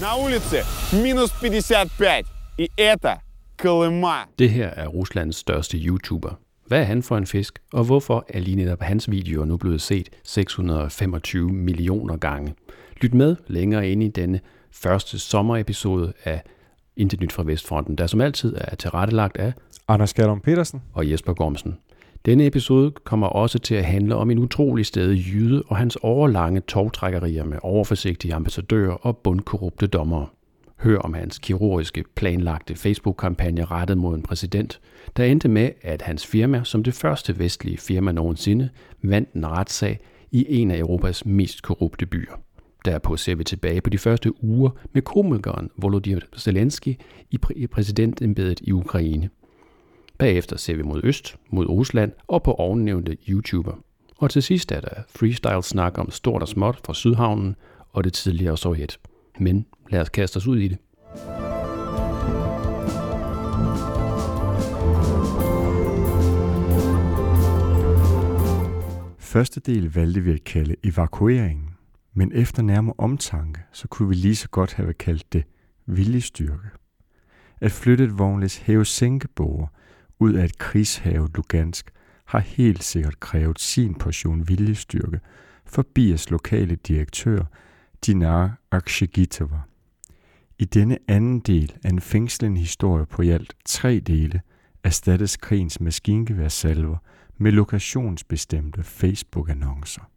На улице минус 55. И это Колыма. Det her er Ruslands største YouTuber. Hvad er han for en fisk, og hvorfor er lige netop hans videoer nu blevet set 625 millioner gange? Lyt med længere ind i denne første sommerepisode af Intet Nyt fra Vestfronten, der som altid er tilrettelagt af Anders Gerdom Petersen. og Jesper Gormsen. Denne episode kommer også til at handle om en utrolig stedig jyde og hans overlange togtrækkerier med overforsigtige ambassadører og bundkorrupte dommere. Hør om hans kirurgiske planlagte Facebook-kampagne rettet mod en præsident, der endte med, at hans firma som det første vestlige firma nogensinde vandt en retssag i en af Europas mest korrupte byer. Derpå ser vi tilbage på de første uger med komikeren Volodymyr Zelensky i i præsidentembedet i Ukraine. Bagefter ser vi mod øst, mod Rusland og på ovennævnte YouTuber. Og til sidst er der freestyle snak om stort og småt fra Sydhavnen og det tidligere Sovjet. Men lad os kaste os ud i det. Første del valgte vi at kalde evakueringen, men efter nærmere omtanke, så kunne vi lige så godt have kaldt det viljestyrke. At flytte et vognlæs hæve-sænkebåger ud af et krigshavet Lugansk har helt sikkert krævet sin portion viljestyrke for Bias lokale direktør, Dinar Akshigitova. I denne anden del af en fængslende historie på i alt tre dele erstattes krigens maskingeværsalver med lokationsbestemte Facebook-annoncer.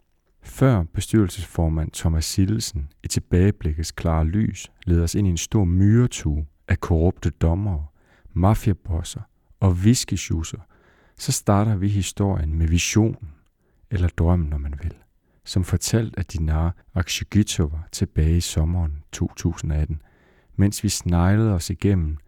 Før bestyrelsesformand Thomas Sillesen i tilbageblikkets klare lys leder os ind i en stor myretue af korrupte dommere, mafiabosser og viskesjusser, så starter vi historien med visionen, eller drømmen, når man vil, som fortalt af Dinar Akshigitova tilbage i sommeren 2018, mens vi sneglede os igennem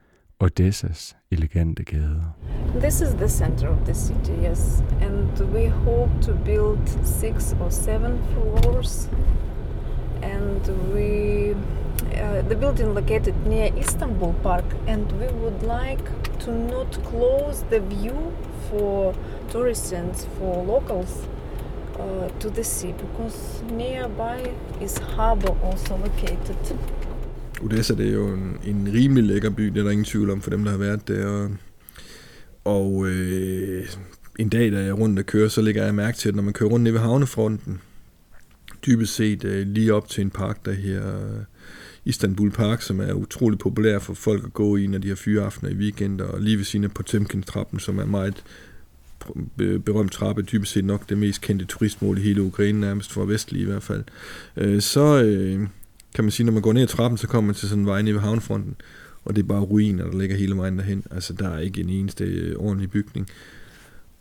Odessas elegante gader. This is the center of the city, yes, and we hope to build six or seven floors. And we, uh, the building located near Istanbul Park, and we would like to not close the view for tourists and for locals uh, to the sea because nearby is harbor also located. Odessa, det er jo en, en rimelig lækker by, det er der ingen tvivl om for dem, der har været der. Og, og øh, en dag, da jeg er rundt og kører, så lægger jeg mærke til, at når man kører rundt ned ved havnefronten, dybest set øh, lige op til en park, der her Istanbul Park, som er utrolig populær for folk at gå i, når de har fyreaftener i weekender, og lige ved siden af Potemkin-trappen, som er meget øh, berømt trappe, dybest set nok det mest kendte turistmål i hele Ukraine, nærmest for vestlige i hvert fald, øh, så øh, kan man sige, når man går ned ad trappen, så kommer man til sådan en vej nede ved havnefronten, og det er bare ruiner, der ligger hele vejen derhen. Altså, der er ikke en eneste øh, ordentlig bygning.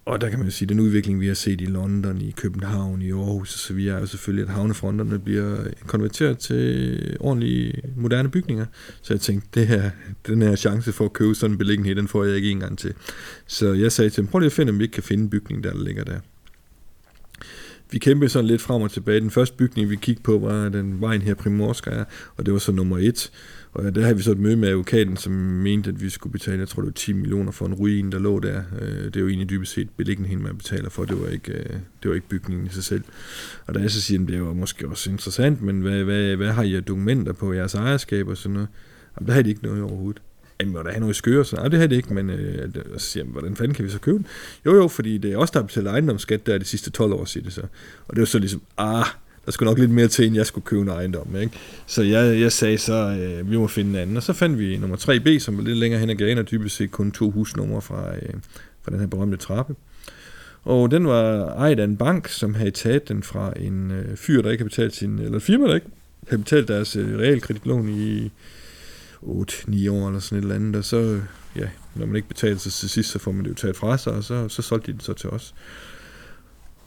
Og der kan man jo sige, den udvikling, vi har set i London, i København, i Aarhus og så videre, er jo selvfølgelig, at havnefronterne bliver konverteret til ordentlige, moderne bygninger. Så jeg tænkte, det her, den her chance for at købe sådan en beliggenhed, den får jeg ikke engang til. Så jeg sagde til dem, prøv lige at finde, om vi ikke kan finde en bygning, der, der ligger der. Vi kæmpede sådan lidt frem og tilbage. Den første bygning, vi kiggede på, var den vejen her Primorskaya, og det var så nummer et. Og der havde vi så et møde med advokaten, som mente, at vi skulle betale, jeg tror det var 10 millioner for en ruin, der lå der. Øh, det er jo egentlig dybest set beliggenheden, man betaler for. Det var ikke, øh, det var ikke bygningen i sig selv. Og der er så siger, at det var måske også interessant, men hvad, hvad, hvad har I dokumenter på jeres ejerskab og sådan noget? Jamen, der havde de ikke noget overhovedet. Jamen, må der have noget skøre? Så, nej, det havde det ikke, men øh, så siger jeg, hvordan fanden kan vi så købe den? Jo, jo, fordi det er også der har betalt ejendomsskat der de sidste 12 år, siger det så. Og det var så ligesom, ah, der skulle nok lidt mere til, end jeg skulle købe en ejendom. Ikke? Så jeg, jeg sagde så, øh, vi må finde en anden. Og så fandt vi nummer 3B, som var lidt længere hen ad gaden, og dybest set kun to husnumre fra, øh, fra den her berømte trappe. Og den var ejet af en bank, som havde taget den fra en øh, fyr, der ikke havde betalt sin, eller firma, der ikke havde betalt deres øh, realkreditlån i 8-9 år eller sådan et eller andet, og så, ja, når man ikke betaler sig til sidst, så får man det jo taget fra sig, og så, så solgte de det så til os.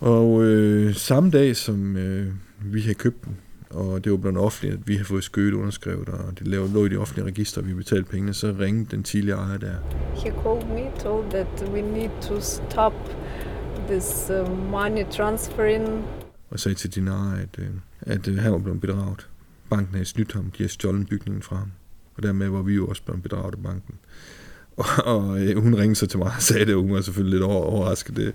Og øh, samme dag, som øh, vi havde købt den, og det var blevet offentligt, at vi havde fået skødet underskrevet, og det lå lå i de offentlige register, og vi betalte pengene, så ringede den tidligere ejer der. He called me, told that we need to stop this uh, money transferring og sagde til Dinar, at, øh, at øh, han var blevet bedraget. Banken havde snydt ham, de havde stjålet bygningen fra ham. Og dermed var vi jo også blevet bedraget af banken. Og, og øh, hun ringede så til mig og sagde det, og hun var selvfølgelig lidt over, overrasket. Det.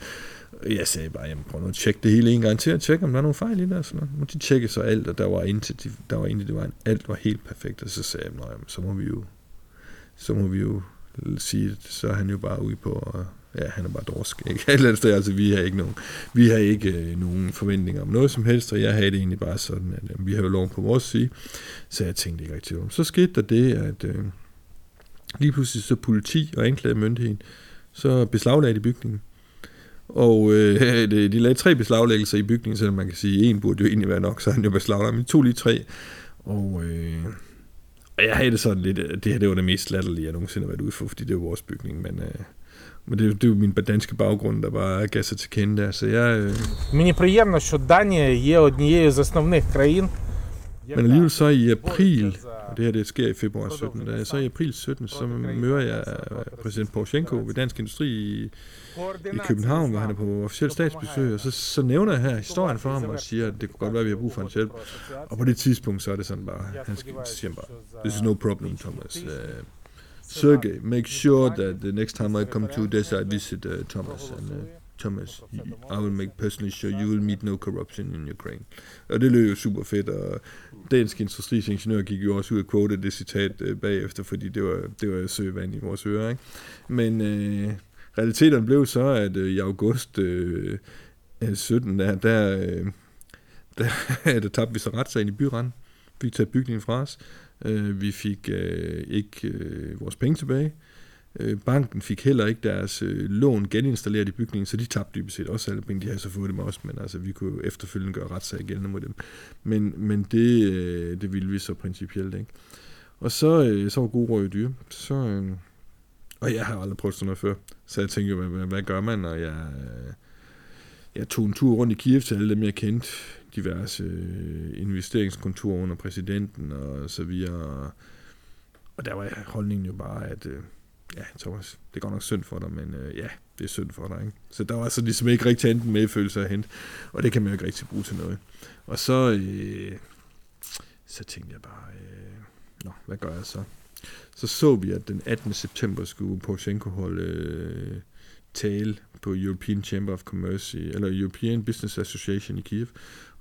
Jeg sagde bare, jamen prøv nu at tjekke det hele en gang til, og tjekke, om der er nogle fejl i det. Og sådan noget. Men de tjekkede så alt, og der var indtil, der var intet, det var en, alt var helt perfekt. Og så sagde jeg, jamen, så må vi jo, så må vi jo sige, så er han jo bare ude på, at ja, han er bare dorsk. Ikke? Et eller andet sted, altså, vi har ikke nogen, vi har ikke øh, nogen forventninger om noget som helst, og jeg havde det egentlig bare sådan, at øh, vi har jo lov på vores side, så jeg tænkte ikke rigtig om. Så skete der det, at øh, lige pludselig så politi og anklagemyndigheden, så beslaglagde de bygningen. Og øh, de, de lagde tre beslaglæggelser i bygningen, selvom man kan sige, at en burde jo egentlig være nok, så han jo beslaglagt, men to lige tre. Og, øh, og jeg havde det sådan lidt, at det her det var det mest latterlige, jeg nogensinde har været ude for, fordi det var vores bygning, men... Øh, men det, det er jo min danske baggrund, der bare gav sig til kende der. Så jeg, øh... Мені приємно, що Данія є однією з основних країн. Men alligevel så i april, og det her det sker i februar 17, da, så i april 17, så møder jeg præsident Poroshenko ved Dansk Industri i, i København, hvor han er på officielt statsbesøg, og så, så nævner jeg her historien for ham og siger, at det kunne godt være, at vi har brug for hans hjælp. Og på det tidspunkt, så er det sådan bare, han skal, siger bare, this is no problem, Thomas. Uh, Sergey, make sure that the next time I come to this, I visit uh, Thomas. And uh, Thomas, I will make personally sure you will meet no corruption in Ukraine. Og det lød jo super fedt, og dansk industris ingeniør gik jo også ud og quote det citat uh, bagefter, fordi det var, det var søvand i vores ører. Ikke? Men uh, realiteten blev så, at uh, i august uh, 17, der, der, uh, der, der tabte vi så retssagen i byretten. Vi taget bygningen fra os. Øh, vi fik øh, ikke øh, vores penge tilbage. Øh, banken fik heller ikke deres øh, lån geninstalleret i bygningen, så de tabte dybest set også alle penge. De havde så fået dem også, men altså, vi kunne efterfølgende gøre retssag gældende mod dem. Men, men det, øh, det ville vi så principielt ikke. Og så, øh, så var gode råd dyr. Så, øh, og jeg har aldrig prøvet sådan noget før. Så jeg tænkte jo, hvad, hvad gør man? Og jeg, øh, jeg tog en tur rundt i Kiev til alle dem, jeg kendte diverse øh, investeringskontorer under præsidenten og så videre. Og der var holdningen jo bare, at øh, ja, Thomas, det går nok synd for dig, men øh, ja, det er synd for dig. Ikke? Så der var altså ligesom ikke rigtig enten medfølelse at hente, og det kan man jo ikke rigtig bruge til noget. Og så, øh, så tænkte jeg bare, øh, nå, hvad gør jeg så? Så så vi, at den 18. september skulle Poroshenko holde øh, tale på European Chamber of Commerce, eller European Business Association i Kiev.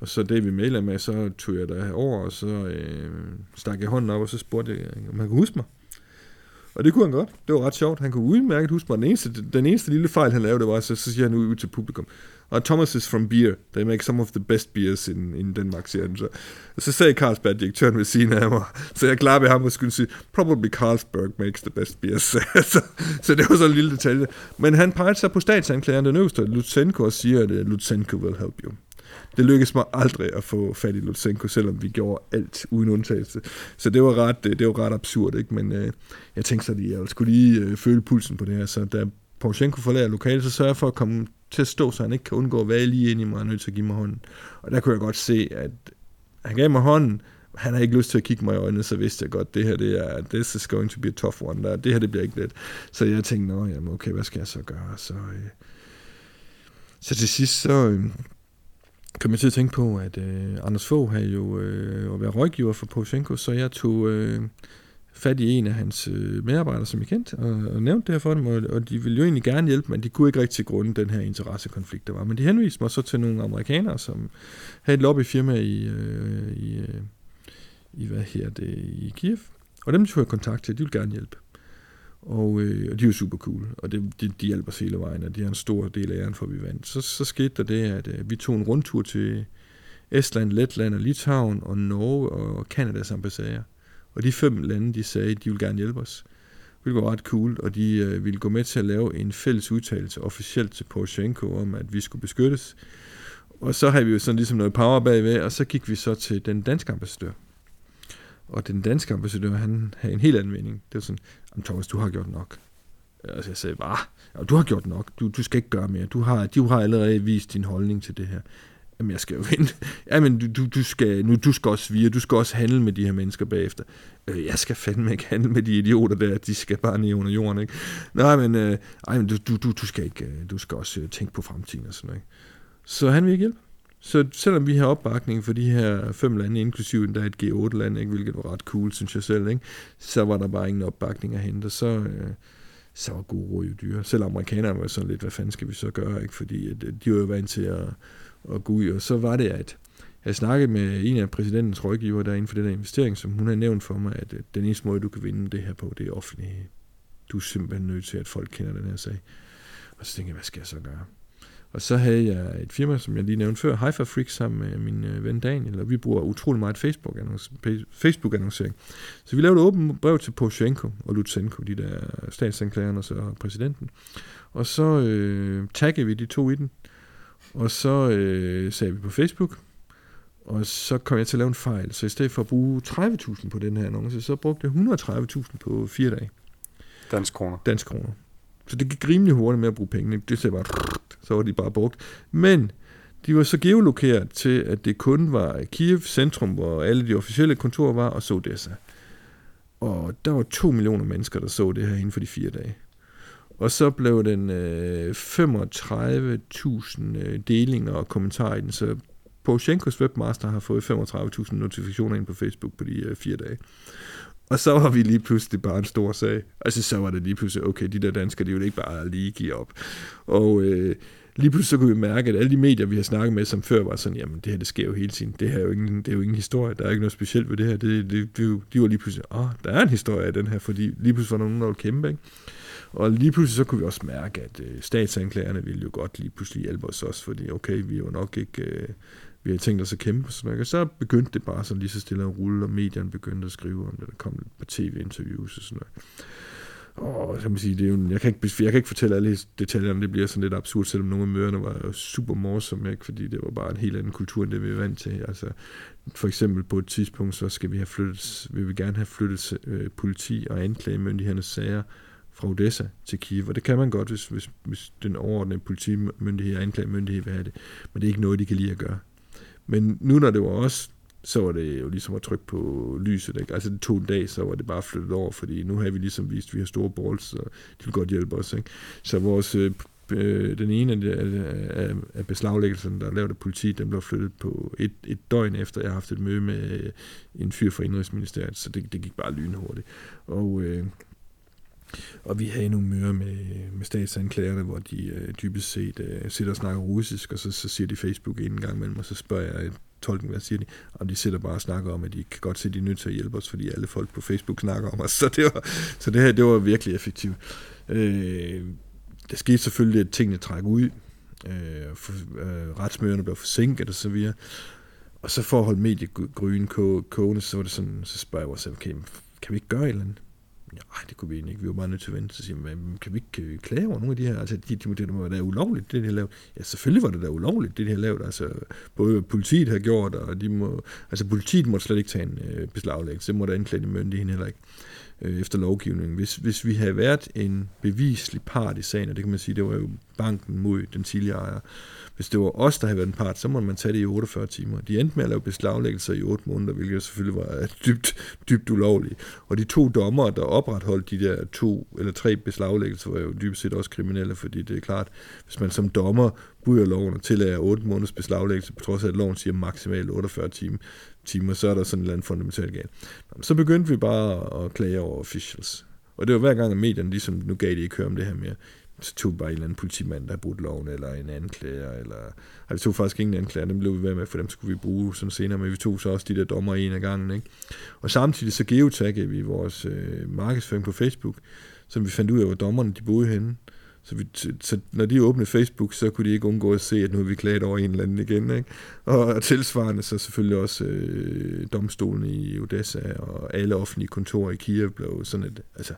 Og så det vi medlem med, så tog jeg der over, og så øh, stak jeg hånden op, og så spurgte jeg, om han kunne huske mig. Og det kunne han godt. Det var ret sjovt. Han kunne udmærket huske mig. Den eneste, den eneste lille fejl, han lavede, det var, så, så siger han ud, ud til publikum, og Thomas is from beer. They make some of the best beers in, in Denmark, siger han så. Og så sagde Carlsberg, direktøren ved siden af mig, så jeg klappede ham og skulle sige, probably Carlsberg makes the best beers. så, så det var så en lille detalje. Men han pegede sig på statsanklageren, den øverste, Lutsenko, og siger, at øh, Lutsenko will help you. Det lykkedes mig aldrig at få fat i Lutsenko, selvom vi gjorde alt uden undtagelse. Så det var ret, øh, det var ret absurd, ikke? men øh, jeg tænkte så lige, jeg skulle lige øh, føle pulsen på det her, så da Poroshenko forlader lokalet, så sørger jeg for at komme til at stå, så han ikke kan undgå at være lige ind i mig og nødt til at give mig hånden. Og der kunne jeg godt se, at han gav mig hånden, han har ikke lyst til at kigge mig i øjnene, så vidste jeg godt, det her det er, this is going to be a tough one, der, det her det bliver ikke let. Så jeg tænkte, nå, jamen, okay, hvad skal jeg så gøre? Så, øh, så til sidst, så, øh, kom jeg til at tænke på, at øh, Anders Fogh havde jo øh, været rådgiver for Poroshenko, så jeg tog øh, fat i en af hans øh, medarbejdere, som jeg kendte, og, og nævnte det her for dem, og, og de ville jo egentlig gerne hjælpe, men de kunne ikke rigtig grunde den her interessekonflikt, der var. Men de henviste mig så til nogle amerikanere, som havde et lobbyfirma i, øh, i, øh, i, hvad her det, i Kiev, og dem tog jeg kontakt til, de ville gerne hjælpe. Og, øh, og de er jo super cool, og det, de, de hjælper os hele vejen, og de har en stor del af æren for, at vi vandt. Så, så skete der det, at øh, vi tog en rundtur til Estland, Letland og Litauen og Norge og Kanadas ambassader. Og de fem lande, de sagde, at de ville gerne hjælpe os. Det var ret cool, og de øh, ville gå med til at lave en fælles udtalelse officielt til Poroshenko om, at vi skulle beskyttes. Og så havde vi jo sådan ligesom noget power bagved, og så gik vi så til den danske ambassadør. Og den danske ambassadør, han havde en helt anden mening. Det var sådan, Thomas, du har gjort nok. Altså jeg sagde, bare, ja, du har gjort nok. Du, du skal ikke gøre mere. Du har, du har allerede vist din holdning til det her. Jamen, jeg skal jo vente. Jamen, du, du, du, skal, nu, du skal også vire. Du skal også handle med de her mennesker bagefter. Øh, jeg skal fandme ikke handle med de idioter der. De skal bare ned under jorden, ikke? Nej, men, øh, ej, men du, du, du, skal ikke, øh, du skal også øh, tænke på fremtiden og sådan noget. Ikke? Så han vil ikke hjælpe. Så selvom vi har opbakning for de her fem lande, inklusive der et G8-land, ikke, hvilket var ret cool, synes jeg selv, ikke, så var der bare ingen opbakning at hente. Så, øh, så var gode råd jo dyre. Selv amerikanerne var sådan lidt, hvad fanden skal vi så gøre, ikke? fordi at, øh, de var jo vant til at, at gå ud, og så var det, at jeg snakkede med en af præsidentens rådgiver der inden for den der investering, som hun har nævnt for mig, at øh, den eneste måde, du kan vinde det her på, det er offentlige. Du er simpelthen nødt til, at folk kender den her sag. Og så tænkte jeg, hvad skal jeg så gøre? Og så havde jeg et firma, som jeg lige nævnte før, Haifa Freak, sammen med min øh, ven Daniel, og vi bruger utrolig meget Facebook-annoncering. Facebook så vi lavede et åbent brev til Poroshenko og Lutsenko, de der statsanklagerne og så præsidenten. Og så øh, taggede vi de to i den, og så øh, sagde vi på Facebook, og så kom jeg til at lave en fejl. Så i stedet for at bruge 30.000 på den her annonce, så brugte jeg 130.000 på fire dage. Dansk kroner. Dansk kroner. Så det gik rimelig hurtigt med at bruge pengene. Det sagde bare, så var de bare brugt. Men de var så geolokeret til, at det kun var Kiev centrum, hvor alle de officielle kontorer var, og så Odessa. Altså. Og der var to millioner mennesker, der så det her inden for de fire dage. Og så blev den øh, 35.000 øh, delinger og kommentarer i den, så Poroshenkos webmaster har fået 35.000 notifikationer ind på Facebook på de øh, fire dage. Og så var vi lige pludselig bare en stor sag. Altså så var det lige pludselig, okay, de der danskere, de ville ikke bare lige give op. Og øh, lige pludselig så kunne vi mærke, at alle de medier, vi har snakket med, som før var sådan, jamen det her, det sker jo hele tiden. Det her er jo ingen, det er jo ingen historie. Der er ikke noget specielt ved det her. Det, det, det, de var lige pludselig, åh, oh, der er en historie af den her, fordi lige pludselig var der nogen, der var kæmpe, ikke? Og lige pludselig så kunne vi også mærke, at øh, statsanklagerne ville jo godt lige pludselig hjælpe os også, fordi okay, vi er jo nok ikke... Øh, vi har tænkt os at kæmpe sådan noget. Og så begyndte det bare sådan lige så stille at rulle, og medierne begyndte at skrive om det. Der kom et par tv-interviews og sådan noget. Og så man sige, det er jo, jeg, kan ikke, jeg kan ikke fortælle alle detaljerne, det bliver sådan lidt absurd, selvom nogle af møderne var super morsomme, ikke? fordi det var bare en helt anden kultur, end det vi er vant til. Altså, for eksempel på et tidspunkt, så skal vi have flyttet, vi vil gerne have flyttet øh, politi og anklagemyndighedernes sager fra Odessa til Kiev, og det kan man godt, hvis, hvis, hvis den overordnede politimyndighed og anklagemyndighed vil have det, men det er ikke noget, de kan lide at gøre. Men nu når det var os, så var det jo ligesom at trykke på lyset. Ikke? Altså det tog en dag, så var det bare flyttet over, fordi nu har vi ligesom vist, at vi har store balls, så de vil godt hjælpe os. Ikke? Så vores, øh, øh den ene af, af, af beslaglæggelserne, der lavede politi, den blev flyttet på et, et døgn efter, jeg har haft et møde med en fyr fra Indrigsministeriet, så det, det gik bare lynhurtigt. Og øh, og vi havde nogle møder med, med statsanklagerne, hvor de øh, dybest set øh, sidder og snakker russisk, og så, så siger de Facebook en gang imellem, og så spørger jeg tolken, hvad siger de? Og de sidder bare og snakker om, at de kan godt se, at de er nødt til at hjælpe os, fordi alle folk på Facebook snakker om os. Så det, var, så det her, det var virkelig effektivt. Øh, der skete selvfølgelig, at tingene træk ud. Øh, for, øh, retsmøderne blev forsinket og så videre. Og så for at holde mediegryden kogende, så var det sådan, så spørger jeg vores advokat, kan vi ikke gøre et eller andet? Nej, det kunne vi ikke. Vi var bare nødt til at vente. Så siger man, kan vi ikke klage over nogle af de her? Altså, de, de, det må være ulovligt, det de har lavet. Ja, selvfølgelig var det da ulovligt, det de har lavet. Altså, både politiet har gjort, og de må, altså, politiet måtte slet ikke tage en øh, beslaglæggelse. Det må der anklage myndigheden heller ikke øh, Øh, efter lovgivningen. Hvis, hvis vi havde været en beviselig part i sagen, og det kan man sige, det var jo banken mod den tidligere ejer, hvis det var os, der havde været en part, så må man tage det i 48 timer. De endte med at lave beslaglæggelser i 8 måneder, hvilket selvfølgelig var dybt, dybt ulovligt. Og de to dommer, der opretholdt de der to eller tre beslaglæggelser, var jo dybest set også kriminelle, fordi det er klart, hvis man som dommer bryder loven og tillader 8 måneders beslaglæggelse, på trods af, at loven siger maksimalt 48 timer, timer, så er der sådan en eller andet fundamentalt galt. Så begyndte vi bare at klage over officials. Og det var hver gang, at medierne ligesom, nu gav de ikke høre om det her mere, så tog vi bare en eller anden politimand, der har brudt loven, eller en anklager, eller... Ej, vi tog faktisk ingen anklager, dem blev vi ved med, for dem skulle vi bruge sådan senere, men vi tog så også de der dommer en af gangen, ikke? Og samtidig så geotaggede vi vores øh, markedsføring på Facebook, så vi fandt ud af, hvor dommerne de boede henne. Så, vi, så når de åbnede Facebook, så kunne de ikke undgå at se, at nu har vi klaget over en eller anden igen. Ikke? Og tilsvarende så selvfølgelig også øh, domstolen i Odessa og alle offentlige kontorer i Kiev blev sådan et, altså,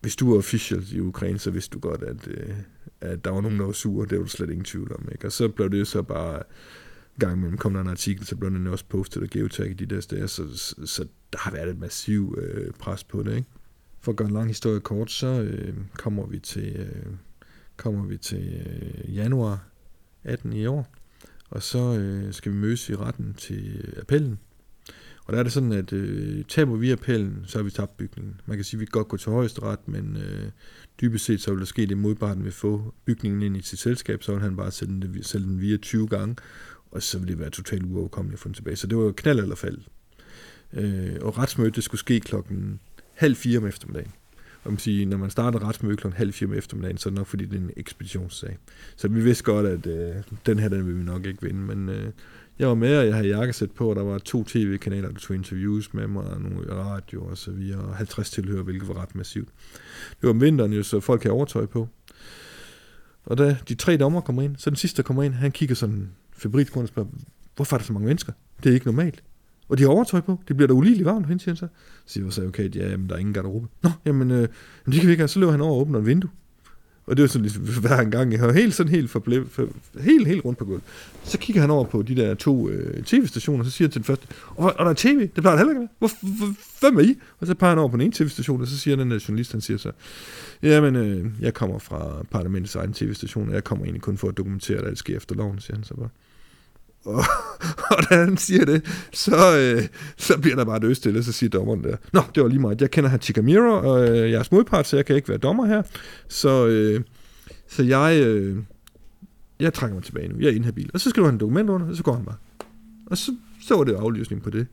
hvis du er official i Ukraine, så vidste du godt, at, øh, at der var nogen, der var sure, det var du slet ingen tvivl om. Ikke? Og så blev det så bare, gang imellem kom der en artikel, så blev den også postet og geotagget de der steder, så, så, så der har været et massiv øh, pres på det. Ikke? For at gøre en lang historie kort, så øh, kommer vi til, øh, kommer vi til øh, januar 18 i år, og så øh, skal vi mødes i retten til øh, appellen. Og der er det sådan, at øh, taber vi appellen, så har vi tabt bygningen. Man kan sige, at vi kan godt gå til højesteret, men øh, dybest set så vil der ske det modparten vil få bygningen ind i sit selskab, så vil han bare sælge den, sælge den via 20 gange, og så vil det være totalt uoverkommeligt at få den tilbage. Så det var knald eller fald. Øh, og retsmødet det skulle ske klokken halv fire om eftermiddagen. man sige, når man starter retsmødet halv fire om eftermiddagen, så er det nok fordi, det er en ekspeditionssag. Så vi vidste godt, at øh, den her, den vil vi nok ikke vinde, men øh, jeg var med, og jeg havde jakkesæt på, og der var to tv-kanaler, der tog interviews med mig, og nogle radio og så videre, og 50 tilhører, hvilket var ret massivt. Det var om vinteren jo, så folk havde overtøj på. Og da de tre dommer kommer ind, så den sidste, der kommer ind, han kigger sådan febrilt rundt og spørger, hvorfor er der så mange mennesker? Det er ikke normalt. Og de har overtøj på. Det bliver da ulideligt varmt, hen, siger han så. Så siger jeg, okay, ja, men der er ingen garderobe. Nå, jamen, øh, jamen, det kan vi ikke have. Så løber han over og åbner et vindue. Og det var sådan ligesom hver en gang, jeg har helt sådan helt forble, for, helt, helt rundt på gulvet. Så kigger han over på de der to øh, tv-stationer, og så siger han til den første, og, og der er tv, det plejer heller ikke Hvor, hvor, hvem er I? Og så peger han over på den ene tv-station, og så siger den der journalist, han siger så, jamen, øh, jeg kommer fra parlamentets egen tv-station, og jeg kommer egentlig kun for at dokumentere, at alt sker efter loven, siger han så bare. Og, og da han siger det, så, øh, så bliver der bare død stille, så siger dommeren der, Nå, det var lige meget, jeg kender her Chikamiro, og øh, jeg er modpart, så jeg kan ikke være dommer her, så, øh, så jeg, øh, jeg trækker mig tilbage nu, jeg er inhabil. Og så skriver han en dokument under, og så går han bare. Og så, så var det aflysning på det.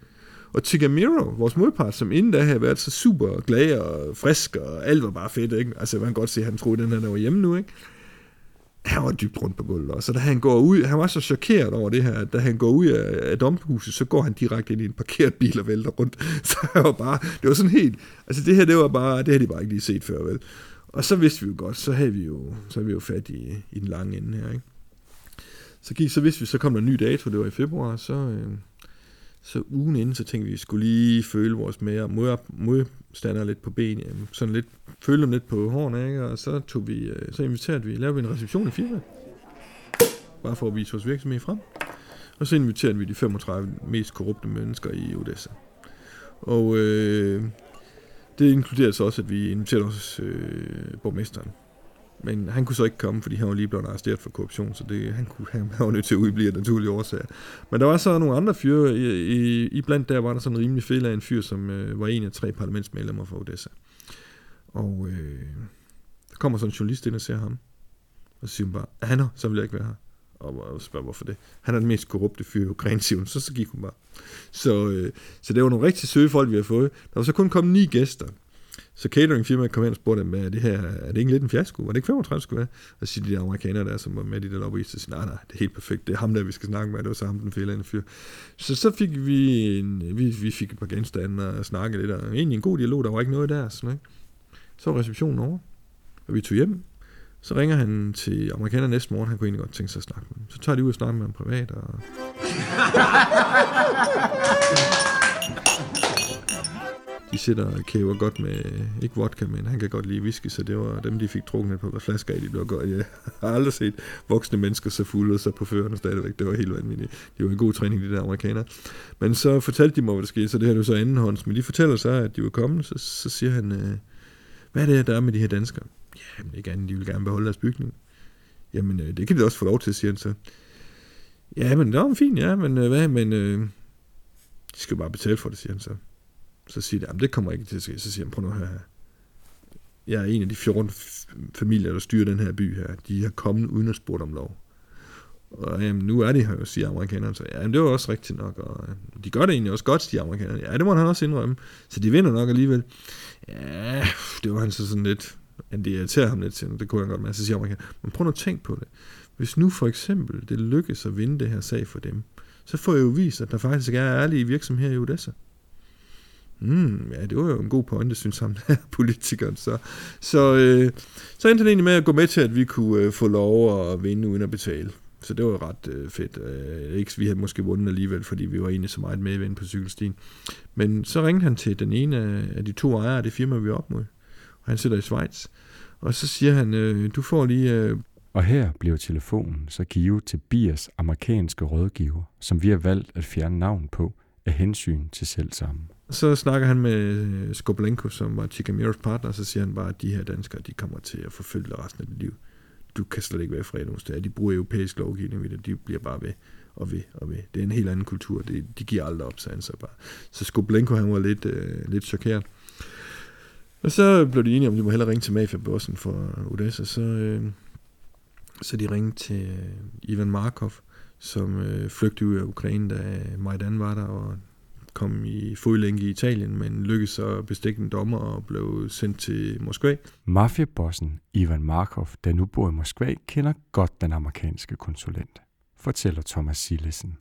Og Tigamiro, vores modpart, som inden da havde været så super glad og frisk, og alt var bare fedt, ikke? Altså, man kan godt se, at han troede, at den her var hjemme nu, ikke? Han var dybt rundt på gulvet. også. så da han går ud, han var så chokeret over det her, at da han går ud af, af domhuset, så går han direkte ind i en parkeret bil og vælter rundt. Så han var bare, det var sådan helt, altså det her, det var bare, det havde de bare ikke lige set før, vel. Og så vidste vi jo godt, så havde vi jo, så havde vi jo fat i, i den lange ende her, ikke? Så, gik, så vidste vi, så kom der en ny dato, det var i februar, så, øh, så ugen inden, så tænkte vi, at vi skulle lige føle vores mere mod, mod, stander lidt på ben, sådan lidt, følte dem lidt på hårene, ikke? og så, tog vi, øh, så inviterede vi, lavede vi en reception i firmaet, bare for at vise vores virksomhed frem. Og så inviterede vi de 35 mest korrupte mennesker i Odessa. Og øh, det inkluderede så også, at vi inviterede os øh, borgmesteren. Men han kunne så ikke komme, fordi han var lige blevet arresteret for korruption, så det, han, kunne, han var nødt til at udblive af naturlige årsager. Men der var så nogle andre fyre, i, i, i blandt der var der sådan en rimelig fælde af en fyr, som øh, var en af tre parlamentsmedlemmer fra Odessa. Og øh, der kommer sådan en journalist ind og ser ham, og så siger hun bare, han her? Så vil jeg ikke være her. Og spørger, hvorfor det? Han er den mest korrupte fyr i Ukraine, siger hun. Så, så gik hun bare. Så, øh, så det var nogle rigtig søge folk, vi har fået. Der var så kun kommet ni gæster. Så cateringfirmaet kom ind og spurgte dem, er det her, er det ikke lidt en fiasko? Var det ikke 35, skulle være? Og så siger de der amerikanere der, som var med i det lobby, så siger nej, nej, det er helt perfekt. Det er ham der, vi skal snakke med. Det var så ham, den fælde fyr. Så så fik vi, en, vi, vi fik et par genstande og snakke lidt, og egentlig en god dialog, der var ikke noget der. Sådan, ikke? Så var receptionen over, og vi tog hjem. Så ringer han til amerikaner næste morgen, han kunne egentlig godt tænke sig at snakke med dem. Så tager de ud og snakker med ham privat, og de sidder og kæver godt med, ikke vodka, men han kan godt lide whisky, så det var dem, de fik drukket på flasker af, de blev godt. Jeg har aldrig set voksne mennesker så fulde sig på førerne stadigvæk. Det var helt vanvittigt. Det var en god træning, de der amerikanere. Men så fortalte de mig, hvad der skete, så det her er jo så andenhånds. Men de fortæller så, at de var kommet, så, så siger han, øh, hvad er det, der er med de her danskere? Jamen ikke andet, de vil gerne beholde deres bygning. Jamen, øh, det kan de også få lov til, siger han så. Ja, men det var fint, ja, men øh, hvad, men øh, de skal bare betale for det, siger han så. Så siger de, det kommer ikke til at ske. Så siger han, prøv nu her. Jeg er en af de 14 familier, der styrer den her by her. De har kommet uden at spurgt om lov. Og jamen, nu er de her, siger amerikanerne. Så ja, jamen, det var også rigtigt nok. Og øh, de gør det egentlig også godt, siger amerikanerne. Ja, det må han også indrømme. Så de vinder nok alligevel. Ja, det var han så sådan lidt... Men det irriterer ham lidt til, det kunne han godt med. Så siger amerikanerne, men prøv nu at tænke på det. Hvis nu for eksempel det lykkes at vinde det her sag for dem, så får jeg jo vist, at der faktisk er ærlige virksomheder i Odessa. Mm, ja, det var jo en god pointe, synes han, politikeren. Så, så, øh, så endte han egentlig med at gå med til, at vi kunne øh, få lov at vinde uden at betale. Så det var ret øh, fedt. Øh, ikke, vi havde måske vundet alligevel, fordi vi var egentlig så meget med i på cykelstien. Men så ringede han til den ene af de to ejere af det firma, vi er op mod. Og han sidder i Schweiz. Og så siger han, øh, du får lige... Øh, og her bliver telefonen så givet til Biers amerikanske rådgiver, som vi har valgt at fjerne navn på af hensyn til selv sammen. Så snakker han med øh, Skoblenko, som var Chikamiros partner, og så siger han bare, at de her danskere, de kommer til at forfølge dig resten af dit liv. Du kan slet ikke være fred nogen steder. De bruger europæisk lovgivning ved det. De bliver bare ved og ved og ved. Det er en helt anden kultur. Det, de giver aldrig op, sagde han så bare. Så Skoblenko, han var lidt, øh, lidt chokeret. Og så blev de enige om, at de må hellere ringe til Mafia-bossen for Odessa. Så, øh, så de ringede til øh, Ivan Markov, som øh, flygtede ud af Ukraine, da Majdan var der, og kom i fodlænke i Italien, men lykkedes at bestikke en dommer og blev sendt til Moskva. Mafiabossen Ivan Markov, der nu bor i Moskva, kender godt den amerikanske konsulent, fortæller Thomas Sillesen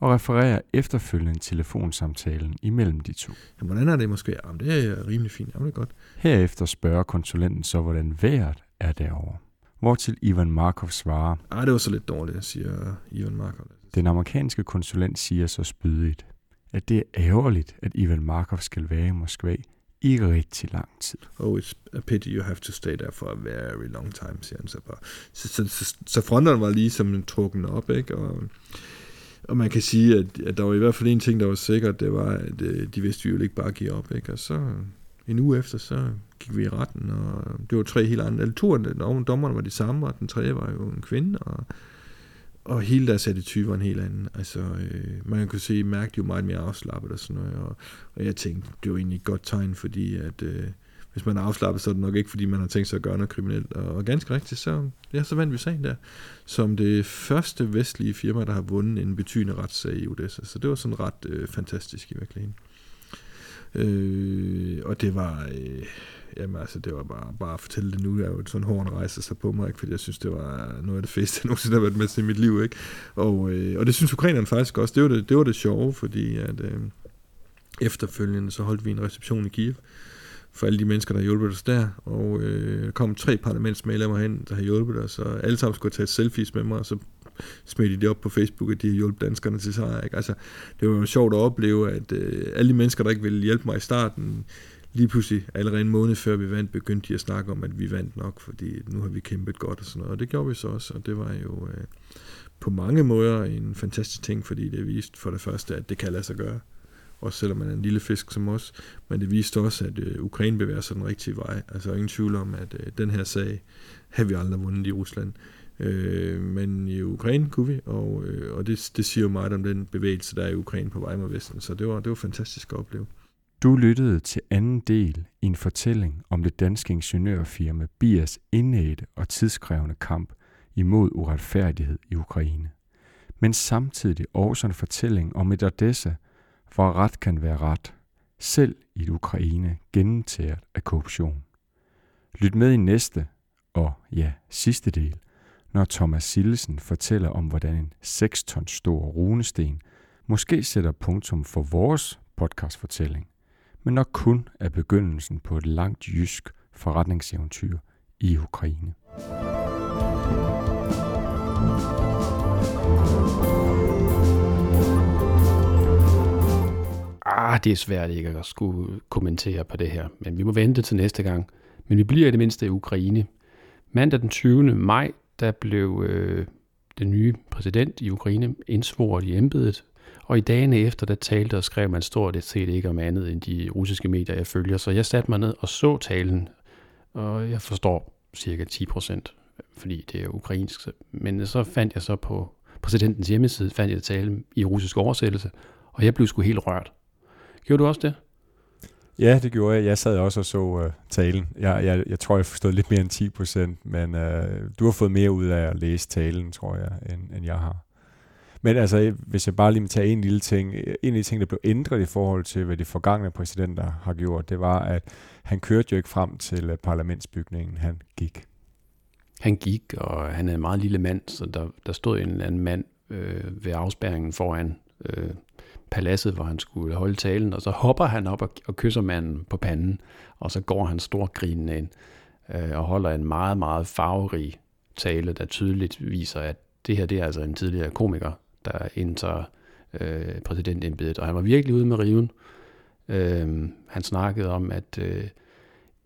og refererer efterfølgende telefonsamtalen imellem de to. Jamen, hvordan er det i Moskva? Jamen, det er rimelig fint. Jamen, det er godt. Herefter spørger konsulenten så, hvordan vejret er derovre. Hvortil Ivan Markov svarer, Ej, det var så lidt dårligt, siger Ivan Markov. den amerikanske konsulent siger så spydigt, at det er ærgerligt, at Ivan Markov skal være i Moskva i rigtig lang tid. Oh, it's a pity you have to stay there for a very long time, siger han så bare. Så, så, så, så fronterne var lige som trukken op, ikke? Og, og man kan sige, at, at der var i hvert fald en ting, der var sikkert, det var, at øh, de vidste, at vi ville ikke bare give op, ikke? Og så en uge efter, så gik vi i retten, og det var tre helt andre, eller to af dommerne var de samme, og den tredje var jo en kvinde, og, og hele deres attitude var en helt anden. Altså, øh, man kunne se, mærke, de var meget mere afslappet og sådan noget, og, og jeg tænkte, det var egentlig et godt tegn, fordi at, øh, hvis man er afslappet, så er det nok ikke, fordi man har tænkt sig at gøre noget kriminelt. Og, og ganske rigtigt, så, ja, så vandt vi sagen der, som det første vestlige firma, der har vundet en betydende retssag i Odessa. Så det var sådan ret øh, fantastisk i virkeligheden. Øh, og det var, øh, jamen altså, det var bare, bare at fortælle det nu, er jo sådan hårdt rejse sig på mig, ikke? fordi jeg synes, det var noget af det fedeste, jeg nogensinde har været med til i mit liv, ikke? Og, øh, og det synes ukrainerne faktisk også, det var det, det, var det sjove, fordi at øh, efterfølgende, så holdt vi en reception i Kiev, for alle de mennesker, der har hjulpet os der, og øh, der kom tre parlamentsmedlemmer hen, der har hjulpet os, og alle sammen skulle tage selfies med mig, og så smed de det op på Facebook, at de har hjulpet danskerne til sig. Ikke? Altså, det var jo sjovt at opleve, at øh, alle de mennesker, der ikke ville hjælpe mig i starten, lige pludselig, allerede en måned før vi vandt, begyndte de at snakke om, at vi vandt nok, fordi nu har vi kæmpet godt og sådan noget. Og det gjorde vi så også, og det var jo øh, på mange måder en fantastisk ting, fordi det viste for det første, at det kan lade sig gøre. Også selvom man er en lille fisk som os. Men det viste også, at øh, Ukraine bevæger sig den rigtige vej. Altså ingen tvivl om, at øh, den her sag havde vi aldrig vundet i Rusland. Øh, men i Ukraine kunne vi, og, øh, og det, det siger jo meget om den bevægelse, der er i Ukraine på vej mod Vesten. Så det var, det var fantastisk at opleve. Du lyttede til anden del i en fortælling om det danske ingeniørfirma Bias indædte og tidskrævende kamp imod uretfærdighed i Ukraine. Men samtidig også en fortælling om et Odessa, hvor ret kan være ret, selv i et Ukraine gennemtæret af korruption. Lyt med i næste og ja, sidste del, når Thomas Sillesen fortæller om, hvordan en 6 ton stor runesten måske sætter punktum for vores podcastfortælling, men nok kun er begyndelsen på et langt jysk forretningseventyr i Ukraine. Ah, det er svært ikke at skulle kommentere på det her, men vi må vente til næste gang. Men vi bliver i det mindste i Ukraine. Mandag den 20. maj, der blev øh, den nye præsident i Ukraine indsvoret i embedet, og i dagene efter, der talte og skrev man stort set ikke om andet end de russiske medier, jeg følger. Så jeg satte mig ned og så talen, og jeg forstår cirka 10 procent, fordi det er ukrainsk. Men så fandt jeg så på præsidentens hjemmeside, fandt jeg talen i russisk oversættelse, og jeg blev sgu helt rørt. Gjorde du også det? Ja, det gjorde jeg. Jeg sad også og så uh, talen. Jeg, jeg, jeg tror, jeg forstod lidt mere end 10 procent, men uh, du har fået mere ud af at læse talen, tror jeg, end, end jeg har. Men altså, hvis jeg bare lige må tage en lille ting. En af de ting, der blev ændret i forhold til, hvad de forgangne præsidenter har gjort, det var, at han kørte jo ikke frem til øh, parlamentsbygningen. Han gik. Han gik, og han er en meget lille mand, så der, der stod en eller anden mand øh, ved afspærringen foran øh, paladset, hvor han skulle holde talen, og så hopper han op og, og kysser manden på panden, og så går han storgrinende ind øh, og holder en meget, meget farverig tale, der tydeligt viser, at det her det er altså en tidligere komiker, der indtager øh, præsidentembedet, og han var virkelig ude med riven. Øh, han snakkede om, at øh,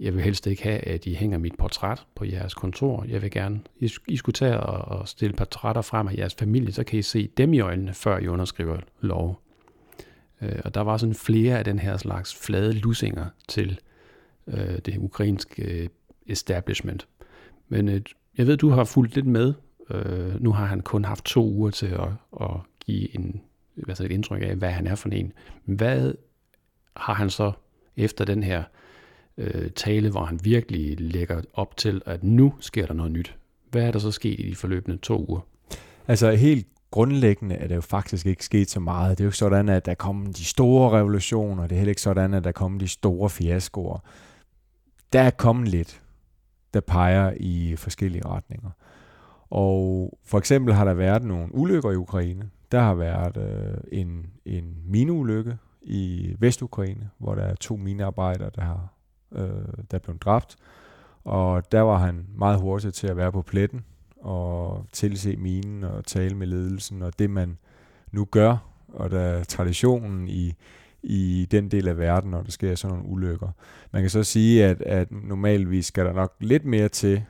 jeg vil helst ikke have, at I hænger mit portræt på jeres kontor. Jeg vil gerne, I, I skulle tage og, og stille portrætter frem af jeres familie, så kan I se dem i øjnene, før I underskriver lov. Øh, og der var sådan flere af den her slags flade lusinger til øh, det ukrainske øh, establishment. Men øh, jeg ved, du har fulgt lidt med. Øh, nu har han kun haft to uger til at, at give en, hvad et indtryk af, hvad han er for en. Hvad har han så efter den her øh, tale, hvor han virkelig lægger op til, at nu sker der noget nyt? Hvad er der så sket i de forløbende to uger? Altså helt grundlæggende er det jo faktisk ikke sket så meget. Det er jo ikke sådan, at der kommer de store revolutioner, det er heller ikke sådan, at der kommer de store fiaskoer. Der er kommet lidt, der peger i forskellige retninger. Og for eksempel har der været nogle ulykker i Ukraine. Der har været øh, en, en mineulykke i Vestukraine, hvor der er to minearbejdere, der, har, øh, der er blevet dræbt. Og der var han meget hurtig til at være på pletten og tilse minen og tale med ledelsen, og det man nu gør, og der er traditionen i, i den del af verden, når der sker sådan nogle ulykker. Man kan så sige, at, at normalvis skal der nok lidt mere til,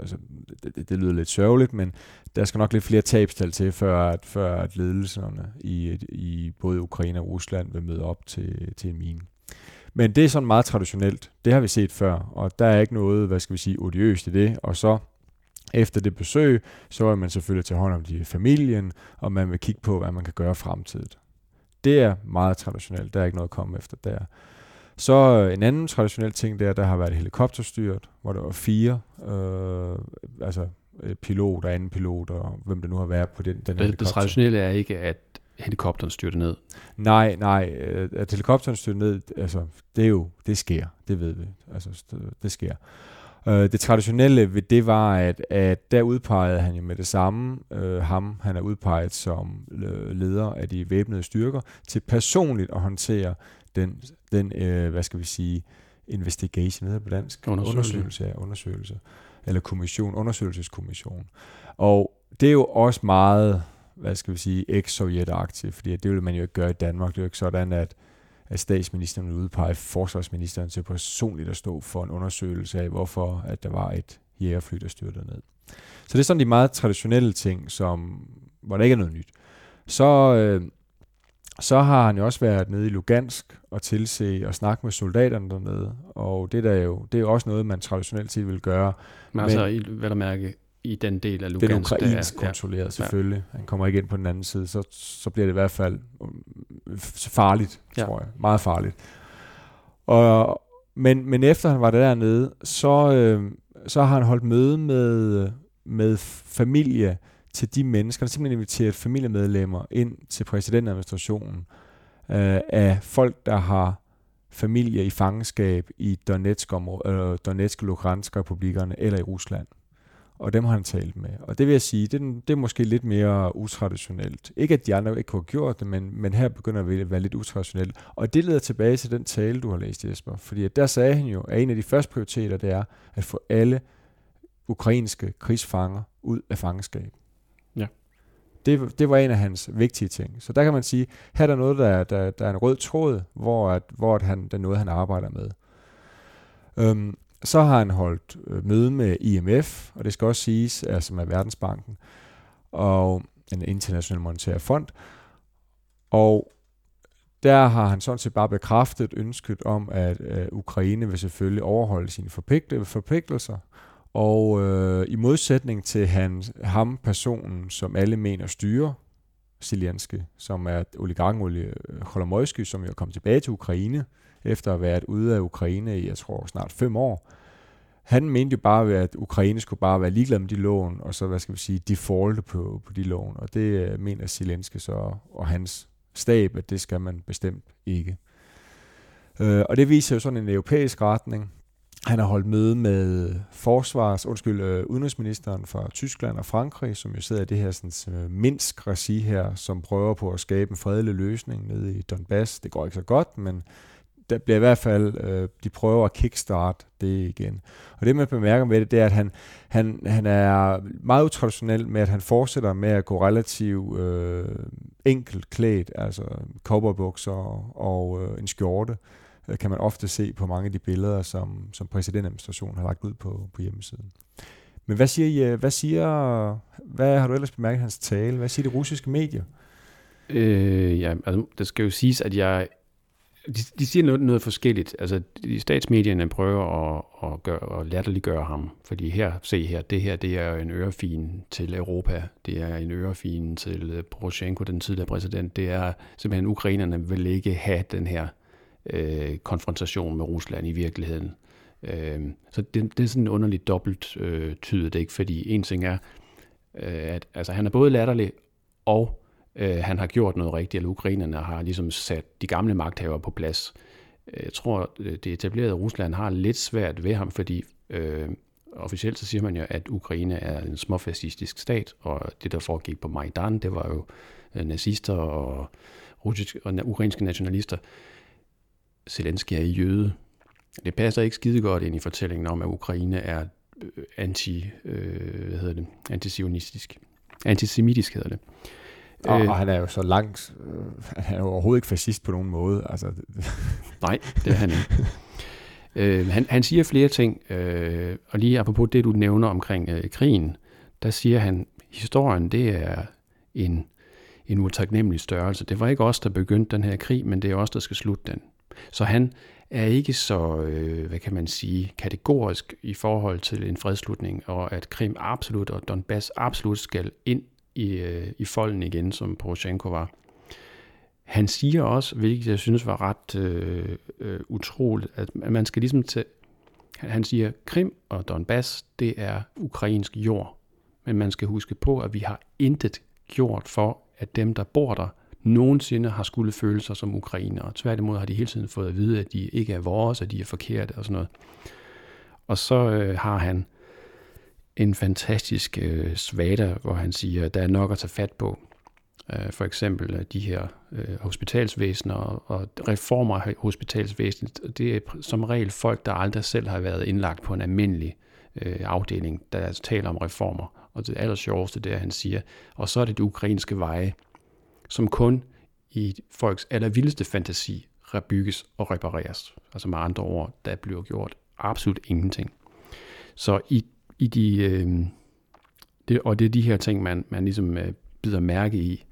altså, det, det, lyder lidt sørgeligt, men der skal nok lidt flere tabstal til, før at, før at ledelserne i, i både Ukraine og Rusland vil møde op til, til en mine. Men det er sådan meget traditionelt. Det har vi set før, og der er ikke noget, hvad skal vi sige, odiøst i det. Og så efter det besøg, så vil man selvfølgelig tage hånd om de familien, og man vil kigge på, hvad man kan gøre fremtidigt. Det er meget traditionelt. Der er ikke noget at komme efter der. Så øh, en anden traditionel ting, det er, der har været helikopterstyret, hvor der var fire, øh, altså øh, pilot og anden pilot, og hvem det nu har været på den, den det, helikopter. Det traditionelle er ikke, at helikopteren styrter ned. Nej, nej, øh, at helikopteren styrter ned, altså, det er jo, det sker, det ved vi, altså, det sker. Øh, det traditionelle ved det var, at, at der udpegede han jo med det samme øh, ham, han er udpeget som leder af de væbnede styrker, til personligt at håndtere den, den øh, hvad skal vi sige, investigation, hedder på dansk? Undersøgelse. Undersøgelse, ja, undersøgelse. Eller kommission, undersøgelseskommission. Og det er jo også meget, hvad skal vi sige, eks-sovjetagtigt, fordi det vil man jo ikke gøre i Danmark. Det er jo ikke sådan, at at statsministeren vil udpege forsvarsministeren til personligt at stå for en undersøgelse af, hvorfor at der var et jægerfly, der styrtede ned. Så det er sådan de meget traditionelle ting, som, hvor der ikke er noget nyt. Så, øh, så har han jo også været nede i Lugansk og tilse og snakke med soldaterne dernede, og det, der er jo, det er jo også noget, man traditionelt set vil gøre. Men, men altså, i, hvad der mærke, i den del af Det er Lugansk, ukrainsk er, kontrolleret, selvfølgelig. Han kommer ikke ind på den anden side, så, så bliver det i hvert fald øh, farligt, Ja. tror jeg. Meget farligt. Og, men, men efter han var dernede, så, øh, så har han holdt møde med, med familie til de mennesker. Har simpelthen inviteret familiemedlemmer ind til præsidentadministrationen øh, af folk, der har familie i fangenskab i Donetsk, øh, Donetsk og Lugansk republikkerne eller i Rusland og dem har han talt med. Og det vil jeg sige, det er, det er måske lidt mere utraditionelt. Ikke at de andre ikke kunne have gjort det, men, men her begynder det at være lidt utraditionelt. Og det leder tilbage til den tale, du har læst, Jesper. Fordi at der sagde han jo, at en af de første prioriteter, det er at få alle ukrainske krigsfanger ud af fangenskab. Det, det var en af hans vigtige ting. Så der kan man sige, her er der noget, der, der, der er en rød tråd, hvor, at, hvor at han, der er noget, han arbejder med. Øhm, så har han holdt øh, møde med IMF, og det skal også siges, altså med Verdensbanken, og en international monetær fond. Og der har han sådan set bare bekræftet ønsket om, at øh, Ukraine vil selvfølgelig overholde sine forpligtelser. Og øh, i modsætning til han, ham, personen, som alle mener styrer, Zelensky, som er oligarken Oli- øh, som jo er kommet tilbage til Ukraine, efter at have været ude af Ukraine i, jeg tror, snart fem år. Han mente jo bare, at Ukraine skulle bare være ligeglad med de lån, og så, hvad skal vi sige, defaulte på, på de lån. Og det øh, mener Zelensky så, og hans stab, at det skal man bestemt ikke. Øh, og det viser jo sådan en europæisk retning. Han har holdt møde med forsvars, undskyld, øh, udenrigsministeren fra Tyskland og Frankrig, som jo sidder i det her sådan, øh, Minsk-regi her, som prøver på at skabe en fredelig løsning nede i Donbass. Det går ikke så godt, men der bliver i hvert fald, øh, de prøver at kickstart det igen. Og det man bemærker med det, det er, at han, han, han er meget utraditionel med, at han fortsætter med at gå relativt øh, enkelt klædt, altså cowboybukser og øh, en skjorte, øh, Øh, kan man ofte se på mange af de billeder, som, som præsidentadministrationen har lagt ud på, på hjemmesiden. Men hvad siger, I, øh, hvad siger, hvad har du ellers bemærket hans tale? Hvad siger de russiske medier? Øh, ja, altså, det skal jo siges, at jeg... De, de siger noget, noget forskelligt. Altså, de statsmedierne prøver at, at, gøre, at latterliggøre ham. Fordi her, se her, det her, det er en ørefin til Europa. Det er en ørefin til Poroshenko, den tidligere præsident. Det er simpelthen, ukrainerne vil ikke have den her øh, konfrontation med Rusland i virkeligheden. Øh, så det, det er sådan underligt dobbelt øh, tydet, ikke? Fordi en ting er, øh, at altså, han er både latterlig, og øh, han har gjort noget rigtigt, eller ukrainerne har ligesom sat de gamle magthavere på plads. Øh, jeg tror, øh, det etablerede Rusland har lidt svært ved ham, fordi øh, officielt så siger man jo, at Ukraine er en småfascistisk stat, og det, der foregik på Majdan, det var jo øh, nazister og, russiske, og ukrainske nationalister. Zelensky er jøde. Det passer ikke skide godt ind i fortællingen om, at Ukraine er øh, anti, øh, hvad hedder det, antisionistisk. Antisemitisk hedder det. Og, øh, og han er jo så langt, øh, han er jo overhovedet ikke fascist på nogen måde. Altså. Nej, det er han ikke. øh, han, han siger flere ting, øh, og lige apropos det, du nævner omkring øh, krigen, der siger han, historien det er en, en utaknemmelig størrelse. Det var ikke os, der begyndte den her krig, men det er os, der skal slutte den. Så han er ikke så, øh, hvad kan man sige, kategorisk i forhold til en fredslutning, og at Krim absolut og Donbass absolut skal ind i, øh, i folden igen, som Poroshenko var. Han siger også, hvilket jeg synes var ret øh, øh, utroligt, at man skal ligesom til, han siger, Krim og Donbass, det er ukrainsk jord. Men man skal huske på, at vi har intet gjort for, at dem, der bor der, nogensinde har skulle føle sig som ukrainere. Tværtimod har de hele tiden fået at vide, at de ikke er vores, at de er forkerte og sådan noget. Og så øh, har han en fantastisk øh, svada, hvor han siger, at der er nok at tage fat på. Øh, for eksempel de her øh, hospitalsvæsener og, og reformer af hospitalsvæsenet. Det er som regel folk, der aldrig selv har været indlagt på en almindelig øh, afdeling, der altså taler om reformer. Og det aller sjoveste, det er, at han siger, og så er det de ukrainske veje, som kun i folks allervildeste fantasi bygges og repareres. Altså med andre ord, der bliver gjort absolut ingenting. Så i i de, øh, det, og det er de her ting, man, man ligesom øh, bider mærke i,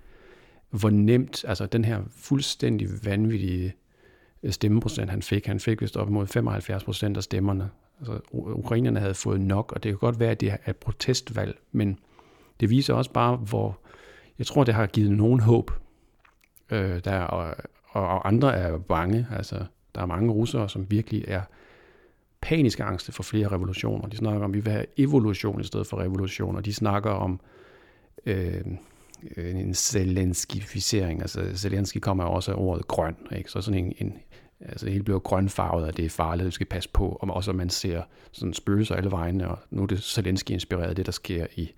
hvor nemt, altså den her fuldstændig vanvittige øh, stemmeprocent, han fik, han fik vist op mod 75 procent af stemmerne. Altså, ukrainerne havde fået nok, og det kan godt være, at det er et protestvalg, men det viser også bare, hvor, jeg tror, det har givet nogen håb. Øh, der, og, og andre er bange, altså der er mange russere, som virkelig er panisk angste for flere revolutioner. De snakker om, at vi vil have evolution i stedet for revolution, og de snakker om øh, en zelenskificering. Altså Zelensky kommer også af ordet grøn, ikke? så sådan en, en altså det hele bliver grønfarvet, og det er farligt, vi skal passe på, og også at man ser sådan spøgelser alle vegne, og nu er det Zelensky-inspireret, det der sker i,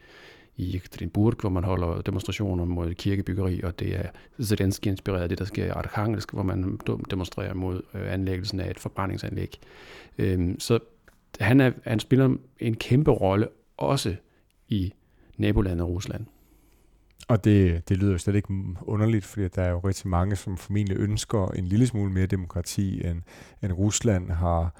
i Ekaterinburg, hvor man holder demonstrationer mod kirkebyggeri, og det er Zelensky-inspireret det, der sker i Arkhangelsk, hvor man demonstrerer mod øh, anlæggelsen af et forbrændingsanlæg. Øhm, så han, er, han spiller en kæmpe rolle også i nabolandet Rusland. Og det, det lyder jo slet ikke underligt, fordi der er jo rigtig mange, som formentlig ønsker en lille smule mere demokrati, end, end Rusland har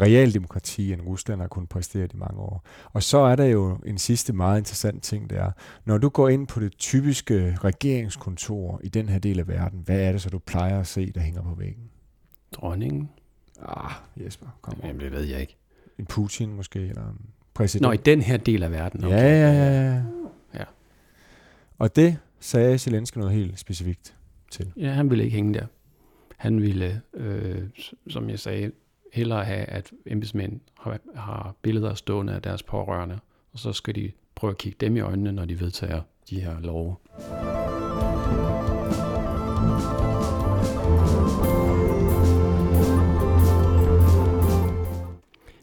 realdemokrati, end Rusland har kunnet præstere i mange år. Og så er der jo en sidste meget interessant ting, der er, når du går ind på det typiske regeringskontor i den her del af verden, hvad er det så, du plejer at se, der hænger på væggen? Dronningen. Ah, Jesper, kom Jamen, det ved jeg ikke. En Putin måske, eller en præsident. Nå, i den her del af verden. Okay. Ja, ja, ja, ja. ja. Og det sagde Zelensky noget helt specifikt til. Ja, han ville ikke hænge der. Han ville, øh, som jeg sagde, hellere have, at embedsmænd har, har billeder stående af deres pårørende, og så skal de prøve at kigge dem i øjnene, når de vedtager de her love.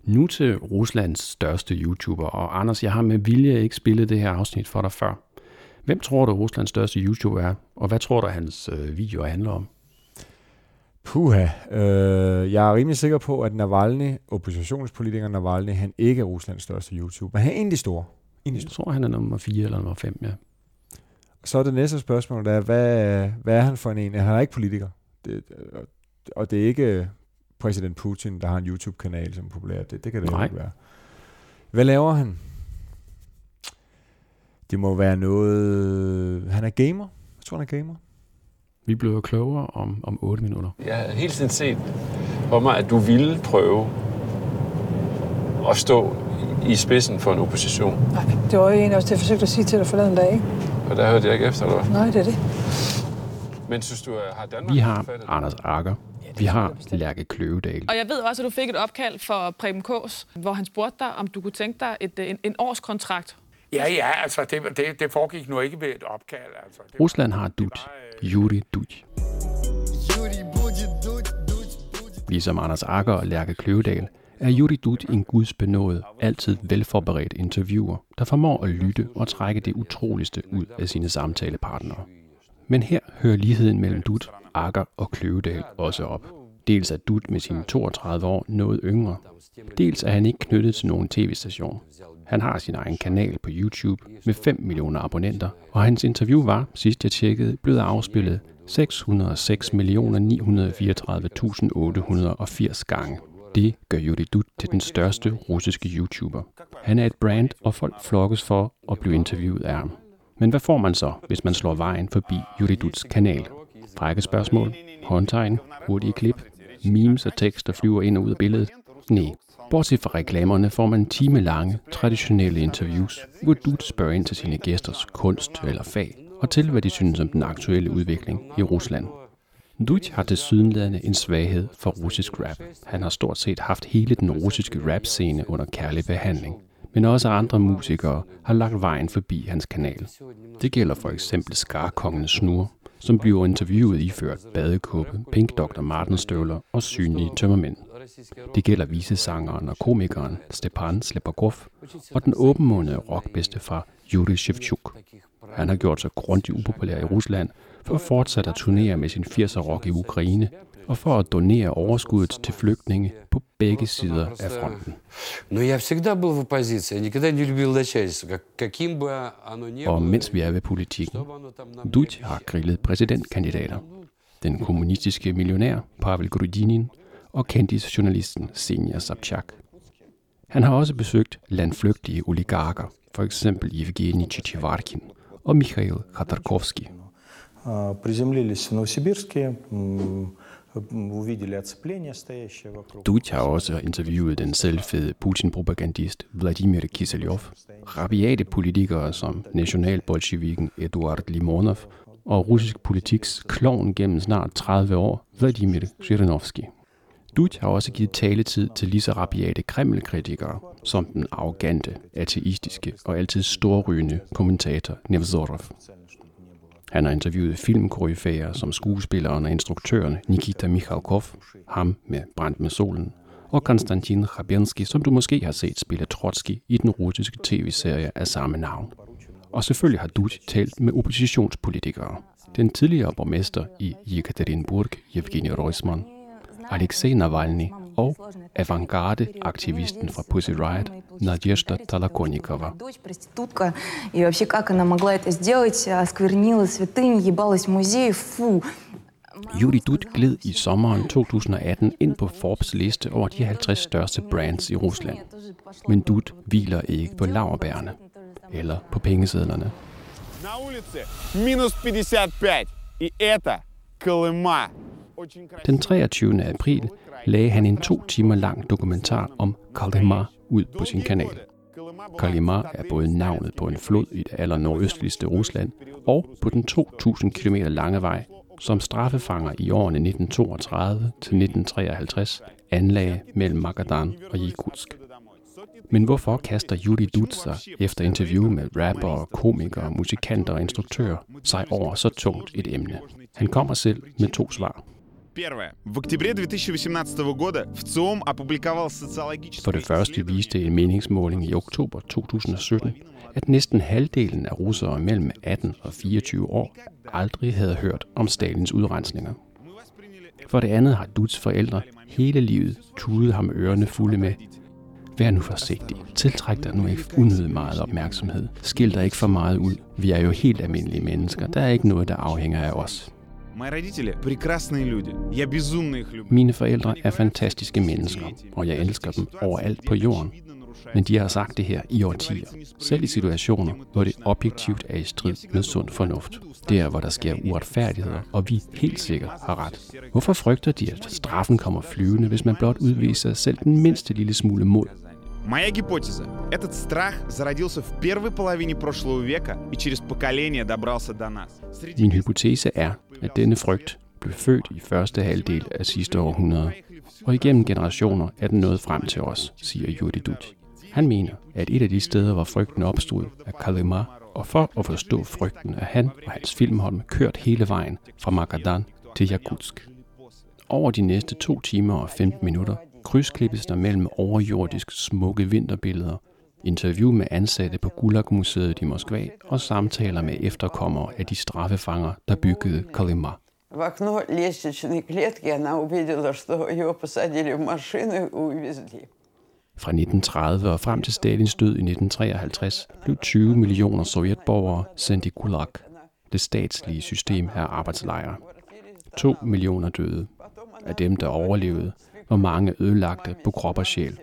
Nu til Ruslands største YouTuber, og Anders, jeg har med vilje ikke spillet det her afsnit for dig før. Hvem tror du Ruslands største YouTuber er, og hvad tror du hans øh, video handler om? Puha. Øh, jeg er rimelig sikker på, at Navalny, oppositionspolitiker Navalny, han ikke er Ruslands største YouTuber. Han er egentlig stor. Egentlig stor. Jeg tror, han er nummer 4 eller nummer 5, ja. Så er det næste spørgsmål, der er, hvad, hvad er han for en en? Han er ikke politiker. Det, og det er ikke præsident Putin, der har en YouTube-kanal, som er populær. Det, det kan det Nej. ikke være. Hvad laver han? Det må være noget... Han er gamer. Jeg tror, han er gamer. Vi bliver klogere om, om 8 minutter. Jeg har hele tiden set for mig, at du ville prøve at stå i spidsen for en opposition. Nej, det var jo egentlig også det, jeg forsøgte at sige til dig forleden dag, ikke? Og der hørte jeg ikke efter, eller hvad? Nej, det er det. Men synes du, har Danmark Vi har? Anders Akker. Vi har Lærke Kløvedal. Og jeg ved også, at du fik et opkald fra Preben Kås, hvor han spurgte dig, om du kunne tænke dig et, en, en årskontrakt Ja, ja, altså det, det, det foregik nu ikke ved et opkald. Altså. Det, Rusland har Dut, Yuri Dut. Ligesom Anders Akker og Lærke Kløvedal, er Yuri Dut en gudsbenået, altid velforberedt interviewer, der formår at lytte og trække det utroligste ud af sine samtalepartnere. Men her hører ligheden mellem Dut, Akker og Kløvedal også op. Dels er Dut med sine 32 år noget yngre. Dels er han ikke knyttet til nogen tv-station. Han har sin egen kanal på YouTube med 5 millioner abonnenter, og hans interview var, sidst jeg tjekkede, blevet afspillet 606.934.880 gange. Det gør Yuri Dut til den største russiske YouTuber. Han er et brand, og folk flokkes for at blive interviewet af ham. Men hvad får man så, hvis man slår vejen forbi Yuri Duts kanal? Frække spørgsmål, håndtegn, hurtige klip, memes og tekster flyver ind og ud af billedet? Nej. Bortset fra reklamerne får man timelange, traditionelle interviews, hvor du spørger ind til sine gæsters kunst eller fag, og til hvad de synes om den aktuelle udvikling i Rusland. Dut har til sydenladende en svaghed for russisk rap. Han har stort set haft hele den russiske rap-scene under kærlig behandling. Men også andre musikere har lagt vejen forbi hans kanal. Det gælder for eksempel Skarkongen Snur, som bliver interviewet iført badekåbe, Pink Dr. Martin støvler og synlige tømmermænd. Det gælder visesangeren og komikeren Stepan Slepakov og den åbenmundede rockbedste fra Yuri Shevchuk. Han har gjort sig grundigt upopulær i Rusland for at fortsætte at turnere med sin 80'er rock i Ukraine og for at donere overskuddet til flygtninge på begge sider af fronten. Og mens vi er ved politikken, Dutj har grillet præsidentkandidater. Den kommunistiske millionær Pavel Grudinin – og kendisjournalisten Senja Sobchak. Han har også besøgt landflygtige oligarker, for eksempel Evgeni Chichivarkin og Mikhail Khodorkovsky. А, Приземлились в Новосибирске, м, увидели оцепление, стоящее вокруг. Dut har også interviewet den selvfede Putin-propagandist Vladimir Kiselyov, rabiate politikere som nationalbolsjevikken Eduard Limonov og russisk politiks klovn gennem snart 30 år, Vladimir Zhirinovsky. Dut har også givet taletid til lige så rabiate kremlkritikere, som den arrogante, ateistiske og altid storrygende kommentator Nevzorov. Han har interviewet filmkoryfæer som skuespilleren og instruktøren Nikita Mikhalkov, ham med Brændt med solen, og Konstantin Khabensky, som du måske har set spille Trotsky i den russiske tv-serie af samme navn. Og selvfølgelig har Dut talt med oppositionspolitikere. Den tidligere borgmester i Yekaterinburg, Evgeni Reusmann, Alexei Navalny og avantgarde-aktivisten fra Pussy Riot, Nadezhda Talakonikova. Дочь проститутка. И вообще, как она могла это сделать? Осквернила святынь, ебалась в музей. Фу. Yuri Dut gled i sommeren 2018 ind på Forbes liste over de 50 største brands i Rusland. Men Dut hviler ikke på laverbærene eller på pengesedlerne. На улице минус 55. И это Колыма. Den 23. april lagde han en to timer lang dokumentar om Kalima ud på sin kanal. Kalima er både navnet på en flod i det aller nordøstligste Rusland og på den 2.000 km lange vej, som straffefanger i årene 1932 til 1953 anlagde mellem Magadan og Yakutsk. Men hvorfor kaster Yuri Dutzer efter interview med rapper, komikere, musikanter og instruktører sig over så tungt et emne? Han kommer selv med to svar. Первое. В октябре 2018 года ВЦИОМ опубликовал социологический... For det første viste en meningsmåling i oktober 2017, at næsten halvdelen af russere mellem 18 og 24 år aldrig havde hørt om Stalins udrensninger. For det andet har Duts forældre hele livet tudet ham ørerne fulde med Vær nu forsigtig. Tiltræk dig nu ikke unødigt meget opmærksomhed. Skil dig ikke for meget ud. Vi er jo helt almindelige mennesker. Der er ikke noget, der afhænger af os. Мои родители прекрасные люди. Я безумно их люблю. Mine forældre er fantastiske mennesker, og jeg elsker dem overalt på jorden. Men de har sagt det her i årtier. Selv i situationer, hvor det objektivt er i strid med sund fornuft. Der, hvor der sker uretfærdigheder, og vi helt sikkert har ret. Hvorfor frygter de, at straffen kommer flyvende, hvis man blot udviser selv den mindste lille smule mod? Моя гипотеза. Этот страх зародился в первой половине прошлого века и через поколение добрался до нас. Среди Min hypotese er, at denne frygt blev født i første halvdel af sidste århundrede, og igennem generationer er den nået frem til os, siger Yuri Dutch. Han mener, at et af de steder, hvor frygten opstod, er Kalima, og for at forstå frygten er han og hans filmhold kørt hele vejen fra Magadan til Yakutsk. Over de næste to timer og 15 minutter krydsklippes der mellem overjordisk smukke vinterbilleder, interview med ansatte på Gulag-museet i Moskva og samtaler med efterkommere af de straffefanger, der byggede Kalima. В окно лестничной клетки она увидела, что ее посадили в машину и увезли. Fra 1930 og frem til Stalins død i 1953 blev 20 millioner sovjetborgere sendt i Gulag, det statslige system af arbejdslejre. 2 millioner døde. Af dem, der overlevede, var mange ødelagte på krop og sjæl.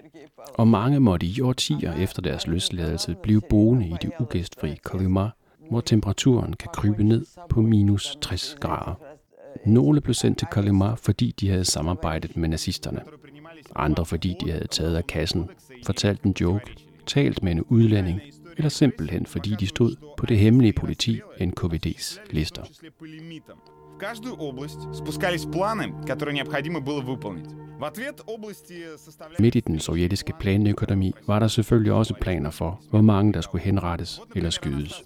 Og mange måtte i årtier efter deres løsladelse blive boende i det ugæstfri Kalima, hvor temperaturen kan krybe ned på minus 60 grader. Nogle blev sendt til Kalima, fordi de havde samarbejdet med nazisterne. Andre fordi de havde taget af kassen, fortalt en joke, talt med en udlænding, eller simpelthen fordi de stod på det hemmelige politi NKVD's lister В каждую область спускались планы, которые необходимо было выполнить. В ответ области составляли... Midt i den sovjetiske planøkonomi var der selvfølgelig også planer for, hvor mange der skulle henrettes eller skydes.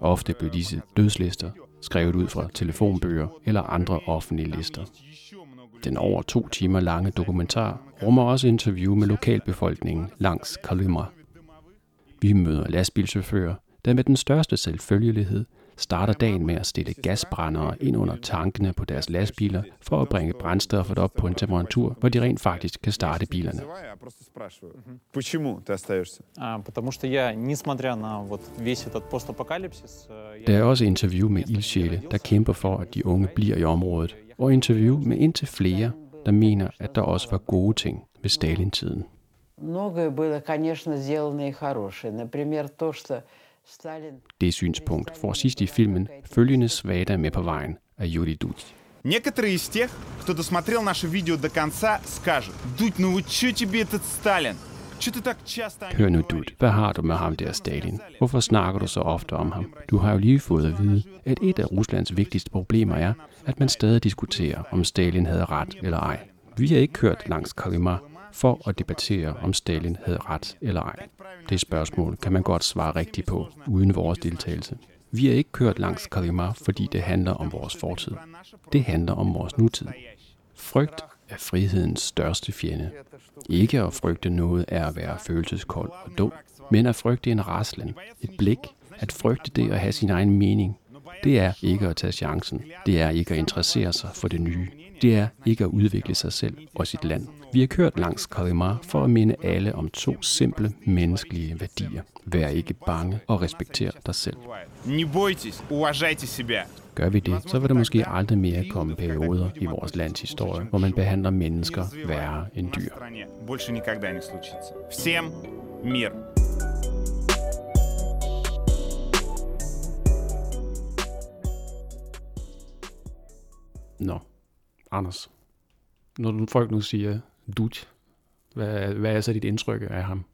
Ofte blev disse dødslister skrevet ud fra telefonbøger eller andre offentlige lister. Den over to timer lange dokumentar rummer også interview med lokalbefolkningen langs Kalima. Vi møder lastbilchauffører, der med den største selvfølgelighed starter dagen med at stille gasbrændere ind under tankene på deres lastbiler for at bringe brændstoffet op på en temperatur, hvor de rent faktisk kan starte bilerne. Почему ты остаешься? А, Потому что я, несмотря на вот весь этот постапокалипсис, э, я Der er også interview med ildsjæle, der kæmper for, at de unge bliver i området, og interview med indtil flere, der mener, at der også var gode ting ved Stalin-tiden. Многое было, конечно, сделано и хорошее. Например, то, что Сталин... Det synspunkt får sidst i filmen følgende svada med på vejen af Yuri Dudj. Некоторые из тех, кто досмотрел наше видео до конца, скажут, Дудь, ну вот чё тебе этот Сталин? Чё ты так часто... Hør nu, Dud, hvad har du med ham der, Stalin? Hvorfor snakker du så ofte om ham? Du har jo lige fået at vide, at et af Ruslands vigtigste problemer er, at man stadig diskuterer, om Stalin havde ret eller ej. Vi har ikke kørt langs Kalima for at debattere, om Stalin havde ret eller ej. Det spørgsmål kan man godt svare rigtigt på, uden vores deltagelse. Vi har ikke kørt langs Kalima, fordi det handler om vores fortid. Det handler om vores nutid. Frygt er frihedens største fjende. Ikke at frygte noget er at være følelseskold og dum, men at frygte en raslen, et blik, at frygte det at have sin egen mening. Det er ikke at tage chancen. Det er ikke at interessere sig for det nye. Det er ikke at udvikle sig selv og sit land. Vi har kørt langs Kalima for at minde alle om to simple menneskelige værdier. Vær ikke bange og respekter dig selv. Не бойтесь, уважайте себя. Gør vi det, så vil der måske aldrig mere komme perioder i vores lands historie, hvor man behandler mennesker værre end dyr. стране больше никогда не случится. Всем мир! Nå, Anders. Når du- folk nu siger Dutch, hvad, hvad er så dit indtryk af ham?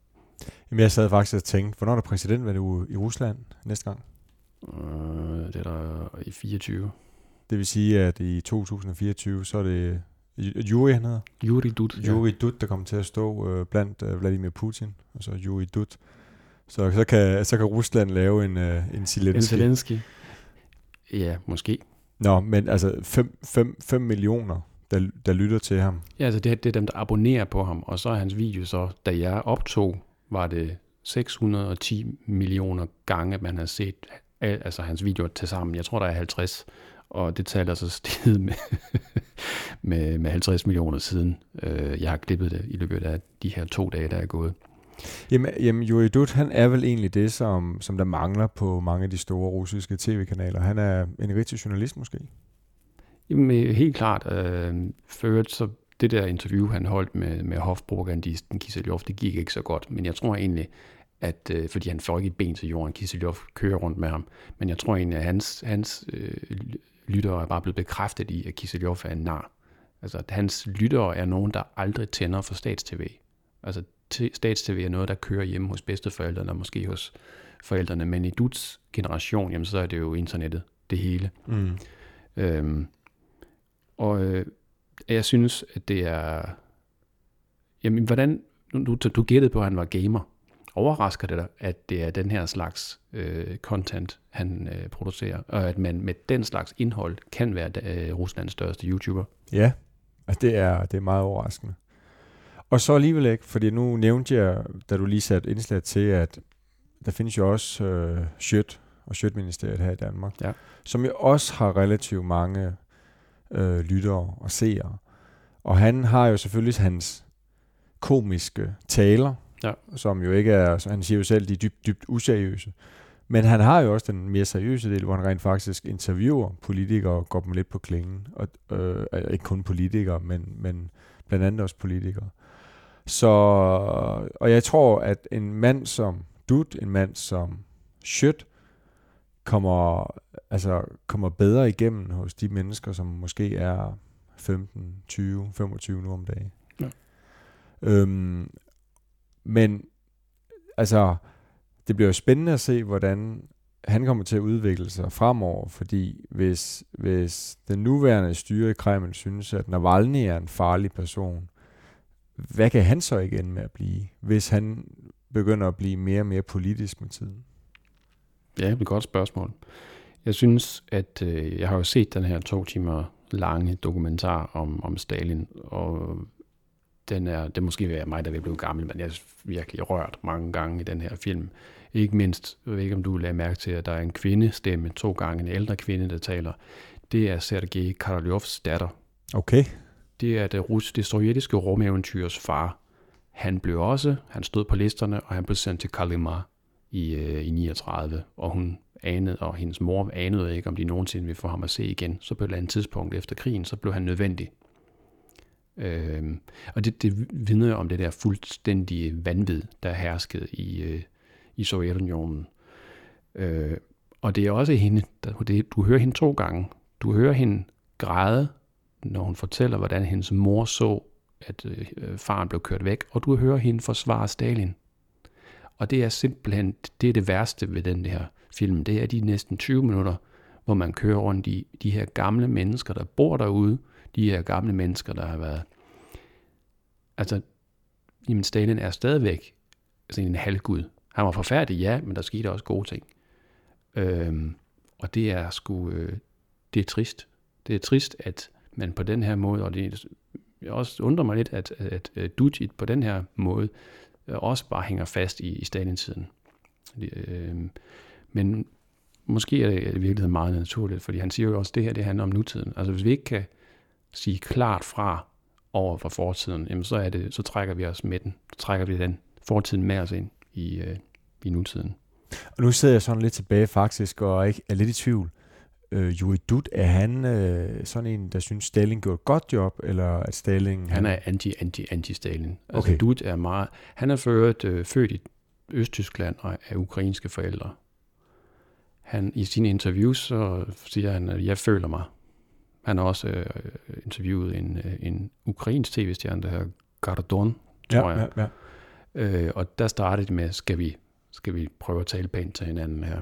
Jamen, jeg sad faktisk og tænkte, hvornår er der præsidentvalg i Rusland næste gang? Øh, det er der i 24. Det vil sige, at i 2024, så er det Yuri, han hedder. Yuri Dut. ja. Yuri Dut, der kommer til at stå øh, blandt øh, Vladimir Putin, og så Yuri Dut. Så, så, kan, så kan Rusland lave en, øh, en Zelensky. En Zelensky. Ja, måske. Nå, men altså 5 millioner, der, der lytter til ham. Ja, altså det, det er dem, der abonnerer på ham, og så er hans video så, da jeg optog, var det 610 millioner gange, man har set al- altså hans videoer til sammen. Jeg tror, der er 50, og det taler så steget med, med, med 50 millioner siden. Øh, Jeg har klippet det i løbet af de her to dage, der er gået. Jamen, jamen Yuri Dut, han er vel egentlig det, som, som der mangler på mange af de store russiske tv-kanaler. Han er en rigtig journalist måske. Jamen, øh, helt klart. Øh, øvrigt, så det der interview, han holdt med, med hofpropagandisten Kiselyov, det gik ikke så godt. Men jeg tror egentlig, at øh, fordi han får ikke et ben til jorden, Kiselyov kører rundt med ham. Men jeg tror egentlig, at hans, hans øh, lyttere er bare blevet bekræftet i, at Kiselyov er en nar. Altså, at hans lyttere er nogen, der aldrig tænder for statstv. Altså, statstv er noget, der kører hjemme hos bedsteforældrene, og måske hos forældrene. Men i Duts generation, jamen, så er det jo internettet, det hele. Mm. Øhm, og øh, jeg synes, at det er... Jamen, hvordan... du, du, gættede på, at han var gamer. Overrasker det dig, at det er den her slags øh, content, han øh, producerer, og at man med den slags indhold kan være øh, Ruslands største YouTuber? Ja, altså det er, det er meget overraskende. Og så alligevel ikke, fordi nu nævnte jeg, da du lige satte indslag til, at der findes jo også øh, Sjøt og Sjøtministeriet her i Danmark, ja. som jo også har relativt mange øh, lyttere og seere. Og han har jo selvfølgelig hans komiske taler, ja. som jo ikke er, han siger jo selv, de er dybt, dybt useriøse. Men han har jo også den mere seriøse del, hvor han rent faktisk interviewer politikere og går dem lidt på klingen. Og, øh, ikke kun politikere, men, men blandt andet også politikere. Så, og jeg tror, at en mand som Dut, en mand som Schødt, kommer, altså, kommer bedre igennem hos de mennesker, som måske er 15, 20, 25 nu om dagen. Ja. Øhm, men altså, det bliver jo spændende at se, hvordan han kommer til at udvikle sig fremover, fordi hvis, hvis den nuværende styre i Kreml synes, at Navalny er en farlig person, hvad kan han så ikke ende med at blive, hvis han begynder at blive mere og mere politisk med tiden? Ja, det er et godt spørgsmål. Jeg synes, at øh, jeg har jo set den her to timer lange dokumentar om, om Stalin, og den er, det måske være mig, der vil blive gammel, men jeg er virkelig rørt mange gange i den her film. Ikke mindst, jeg ved ikke om du lagde mærke til, at der er en kvindestemme, to gange en ældre kvinde, der taler. Det er Sergej Karaljovs datter. Okay. Det er det, rus, det sovjetiske rumeventyrs far. Han blev også, han stod på listerne, og han blev sendt til Kalimar i, øh, i 39, og hun anede, og hendes mor anede ikke, om de nogensinde ville få ham at se igen. Så på et eller andet tidspunkt efter krigen, så blev han nødvendig. Øh, og det, det vidner om det der fuldstændige vanvid, der herskede i, øh, i Sovjetunionen. Øh, og det er også hende, der, det, du hører hende to gange. Du hører hende græde, når hun fortæller, hvordan hendes mor så, at øh, faren blev kørt væk, og du hører hende forsvare Stalin. Og det er simpelthen, det er det værste ved den her film. Det er de næsten 20 minutter, hvor man kører rundt i de her gamle mennesker, der bor derude, de her gamle mennesker, der har været... Altså, jamen Stalin er stadigvæk sådan en halvgud. Han var forfærdelig, ja, men der skete også gode ting. Øhm, og det er sgu, øh, det er trist. Det er trist, at man på den her måde, og det også undrer mig lidt, at, at, at øh, Dutjit på den her måde Øh, også bare hænger fast i, i Stalin-tiden. Øh, men måske er det i virkeligheden meget naturligt, fordi han siger jo også, at det her det handler om nutiden. Altså hvis vi ikke kan sige klart fra over for fortiden, jamen så, er det, så trækker vi os med den. Så trækker vi den fortiden med os ind i, øh, i nutiden. Og nu sidder jeg sådan lidt tilbage faktisk, og er, ikke, er lidt i tvivl. Øh, Juri Dut, er han øh, sådan en, der synes, Stalin gjorde et godt job, eller at Stalin... Han er anti-anti-anti-Stalin. Altså okay. Dut er meget... Han er født, øh, født i Østtyskland og er ukrainske forældre. Han, I sine interviews så siger han, at jeg føler mig. Han har også øh, interviewet en, øh, en ukrainsk tv-stjerne, der hedder Gardon, tror ja, jeg. Ja, ja. Øh, og der startede det med, skal vi, skal vi prøve at tale pænt til hinanden her?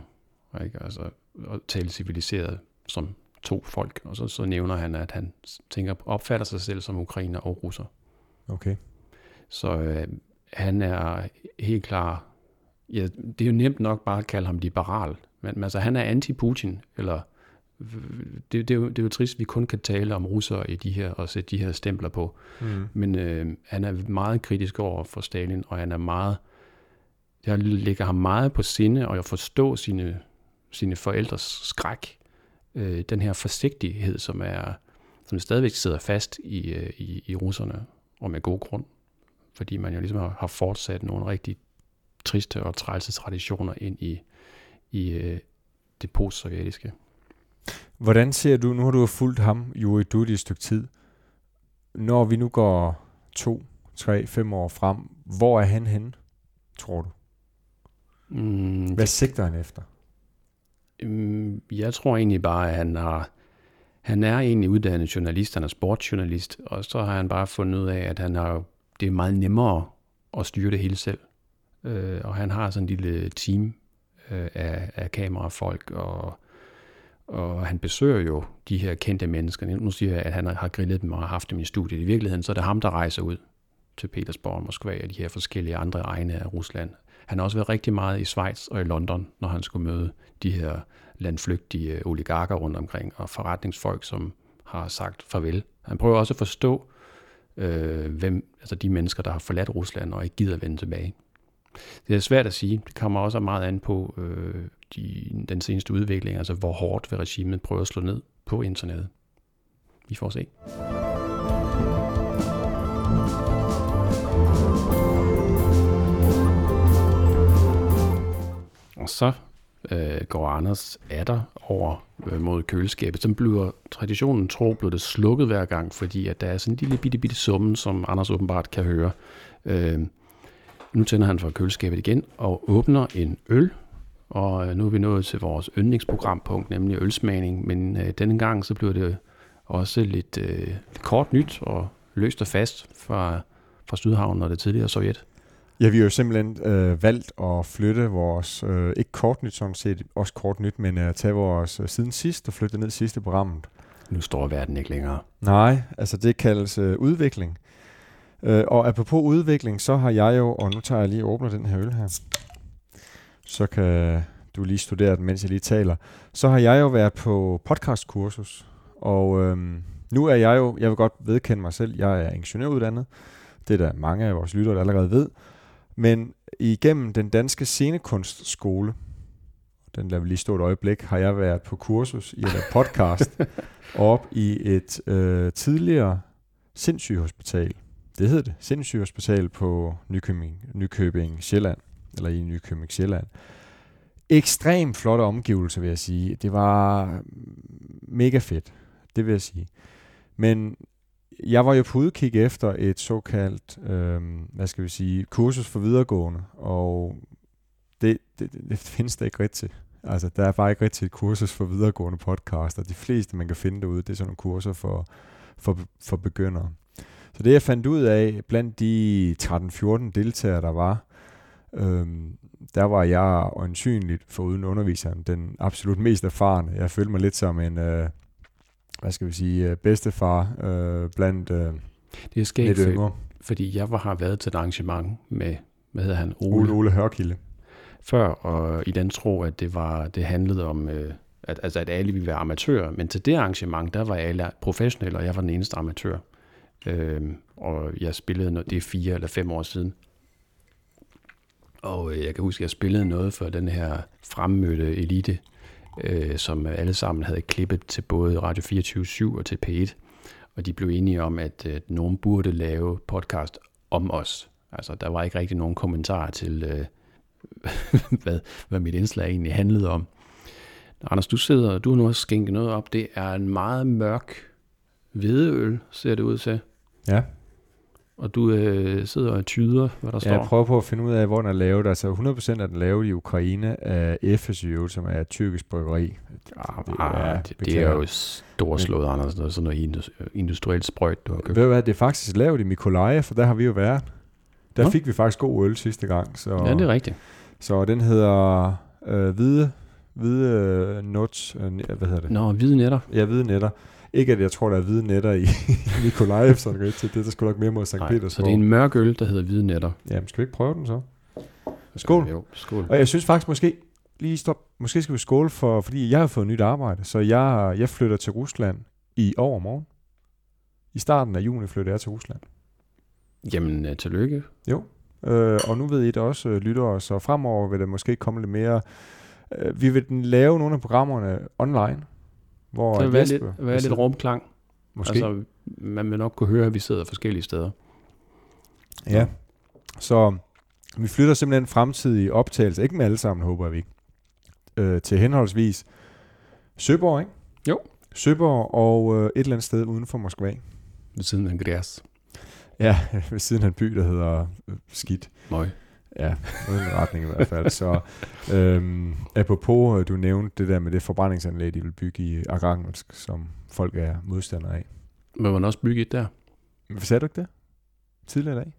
Ikke? Altså, at tale civiliseret som to folk. Og så, så nævner han, at han tænker, opfatter sig selv som ukrainer og russer. Okay. Så øh, han er helt klar. Ja, det er jo nemt nok bare at kalde ham liberal, men altså, han er anti-Putin, eller det, det, er jo, det er jo trist, at vi kun kan tale om russere i de her, og sætte de her stempler på. Mm. Men øh, han er meget kritisk over for Stalin, og han er meget, jeg ligger ham meget på sinde, og jeg forstår sine, sine forældres skræk. Øh, den her forsigtighed, som er som stadigvæk sidder fast i, øh, i, i russerne, og med god grund. Fordi man jo ligesom har, har fortsat nogle rigtig triste og trælse traditioner ind i, i øh, det postsovjetiske. Hvordan ser du, nu har du fulgt ham, Juri Dut, i et stykke tid. Når vi nu går to, tre, fem år frem, hvor er han henne, tror du? Mm, Hvad sigter han efter? Øhm, jeg tror egentlig bare, at han har han er egentlig uddannet journalist, han er sportsjournalist, og så har han bare fundet ud af, at han har, det er meget nemmere at styre det hele selv. Øh, og han har sådan en lille team øh, af, af kamerafolk, og, og han besøger jo de her kendte mennesker. Nu siger jeg, at han har grillet dem og har haft dem i studiet. I virkeligheden så er det ham, der rejser ud til Petersborg og Moskva og de her forskellige andre egne af Rusland. Han har også været rigtig meget i Schweiz og i London, når han skulle møde de her landflygtige øh, oligarker rundt omkring og forretningsfolk, som har sagt farvel. Han prøver også at forstå, øh, hvem, altså de mennesker, der har forladt Rusland og ikke gider vende tilbage. Det er svært at sige. Det kommer også meget an på øh, de, den seneste udvikling, altså hvor hårdt vil regimet prøve at slå ned på internettet. Vi får se. Så øh, går Anders atter over øh, mod køleskabet. Så bliver traditionen tro blevet det slukket hver gang, fordi at der er sådan en lille bitte, bitte summen, som Anders åbenbart kan høre. Øh, nu tænder han for køleskabet igen og åbner en øl. Og øh, nu er vi nået til vores yndlingsprogrampunkt, nemlig ølsmagning. Men øh, denne gang så bliver det også lidt, øh, lidt kort nyt og løst og fast fra, fra Sydhavnen og det tidligere Sovjet. Ja, vi har jo simpelthen øh, valgt at flytte vores, øh, ikke kort nyt sådan set, også kort nyt, men at øh, tage vores øh, siden sidst og flytte ned sidste programmet. Nu står verden ikke længere. Nej, altså det kaldes øh, udvikling. Øh, og apropos udvikling, så har jeg jo, og nu tager jeg lige og åbner den her øl her, så kan du lige studere den, mens jeg lige taler. Så har jeg jo været på podcastkursus, og øh, nu er jeg jo, jeg vil godt vedkende mig selv, jeg er ingeniøruddannet. Det er der mange af vores lyttere, der allerede ved. Men igennem den danske scenekunstskole, den lader vi lige stå et øjeblik, har jeg været på kursus i en podcast op i et øh, tidligere sindssygehospital. Det hedder det, sindssygehospital på Nykøbing, Nykøbing Sjælland, eller i Nykøbing Sjælland. Ekstremt flotte omgivelser, vil jeg sige. Det var mega fedt, det vil jeg sige. Men jeg var jo på udkig efter et såkaldt, øh, hvad skal vi sige, kursus for videregående, og det, det, det findes der ikke rigtigt. Altså, der er bare ikke rigtigt et kursus for videregående podcaster. De fleste, man kan finde derude, det er sådan nogle kurser for, for, for begyndere. Så det, jeg fandt ud af, blandt de 13-14 deltagere, der var, øhm, der var jeg øjensynligt, for uden underviseren, den absolut mest erfarne. Jeg følte mig lidt som en, øh, hvad skal vi sige, øh, bedstefar øh, blandt øh, det er skægt, lidt yngre. Fordi jeg var, har været til et arrangement med, hvad hedder han? Ole, Ole, Ole Hørkilde. Før, og i den tro, at det, var, det handlede om, øh, at, altså, at alle ville være amatører. Men til det arrangement, der var alle professionelle, og jeg var den eneste amatør. Øh, og jeg spillede noget, det er fire eller fem år siden. Og øh, jeg kan huske, at jeg spillede noget for den her fremmødte elite øh, som alle sammen havde klippet til både Radio 24 og til P1. Og de blev enige om, at øh, nogen burde lave podcast om os. Altså, der var ikke rigtig nogen kommentar til, øh, hvad, hvad mit indslag egentlig handlede om. Anders, du sidder, du har nu også skænket noget op. Det er en meget mørk hvedeøl, ser det ud til. Ja. Og du øh, sidder og tyder, hvad der ja, står. Jeg prøver på at finde ud af, hvor den er lavet. Altså 100% er den lavet i Ukraine af FSU, som er et tyrkisk bryggeri. Ah, det, ah, er, det, det er jo storslået, Men, Anders. Noget, sådan noget industrielt sprøjt, du har købt. Ved du hvad, det er faktisk lavet i Mikolaje, for der har vi jo været. Der Nå? fik vi faktisk god øl sidste gang. Så, ja, det er rigtigt. Så den hedder øh, Hvide, hvide Nuts, øh, hvad hedder det? Nå, Hvide Netter. Ja, Hvide Netter. Ikke at jeg tror, der er hvide netter i Nikolajev, rigtigt. Det er der sgu nok mere mod St. Petersborg. Så det er en mørk øl, der hedder hvide netter. Jamen, skal vi ikke prøve den så? Skål. Jo, skål. Og jeg synes faktisk måske, lige stop, måske skal vi skåle for, fordi jeg har fået nyt arbejde, så jeg, jeg flytter til Rusland i overmorgen. I starten af juni flytter jeg til Rusland. Jamen, uh, tillykke. Jo, øh, og nu ved I det også, øh, lytter så fremover vil der måske komme lidt mere... Øh, vi vil lave nogle af programmerne online, hvor det vil være lidt, være lidt rumklang. Måske. Altså, man vil nok kunne høre, at vi sidder forskellige steder. Ja, så vi flytter simpelthen fremtidige optagelser, ikke med alle sammen, håber vi, øh, til henholdsvis Søborg, ikke? Jo. Søborg og øh, et eller andet sted uden for Moskva. Ved siden af Græs. Ja, ved siden af en by, der hedder øh, Skidt. Møg. Ja, uden retning i hvert fald. Så øhm, apropos, øh, du nævnte det der med det forbrændingsanlæg, de vil bygge i Arkhangelsk, som folk er modstandere af. Men man også bygge et der? Hvad sagde du ikke det? Tidligere i dag?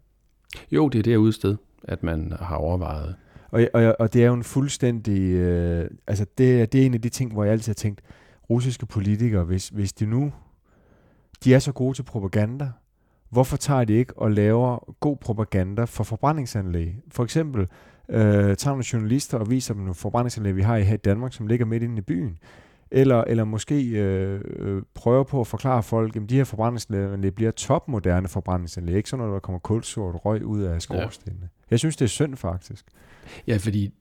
Jo, det er derude sted, at man har overvejet. Og, og, og det er jo en fuldstændig... Øh, altså, det, det er en af de ting, hvor jeg altid har tænkt, russiske politikere, hvis, hvis de nu... De er så gode til propaganda, Hvorfor tager de ikke og laver god propaganda for forbrændingsanlæg? For eksempel øh, tager nogle journalister og viser dem nogle forbrændingsanlæg, vi har i her i Danmark, som ligger midt inde i byen. Eller, eller måske øh, øh, prøver på at forklare folk, at de her forbrændingsanlæg bliver topmoderne forbrændingsanlæg. Ikke sådan noget, der kommer kulsort røg ud af skorstenene. Ja. Jeg synes, det er synd faktisk. Ja, fordi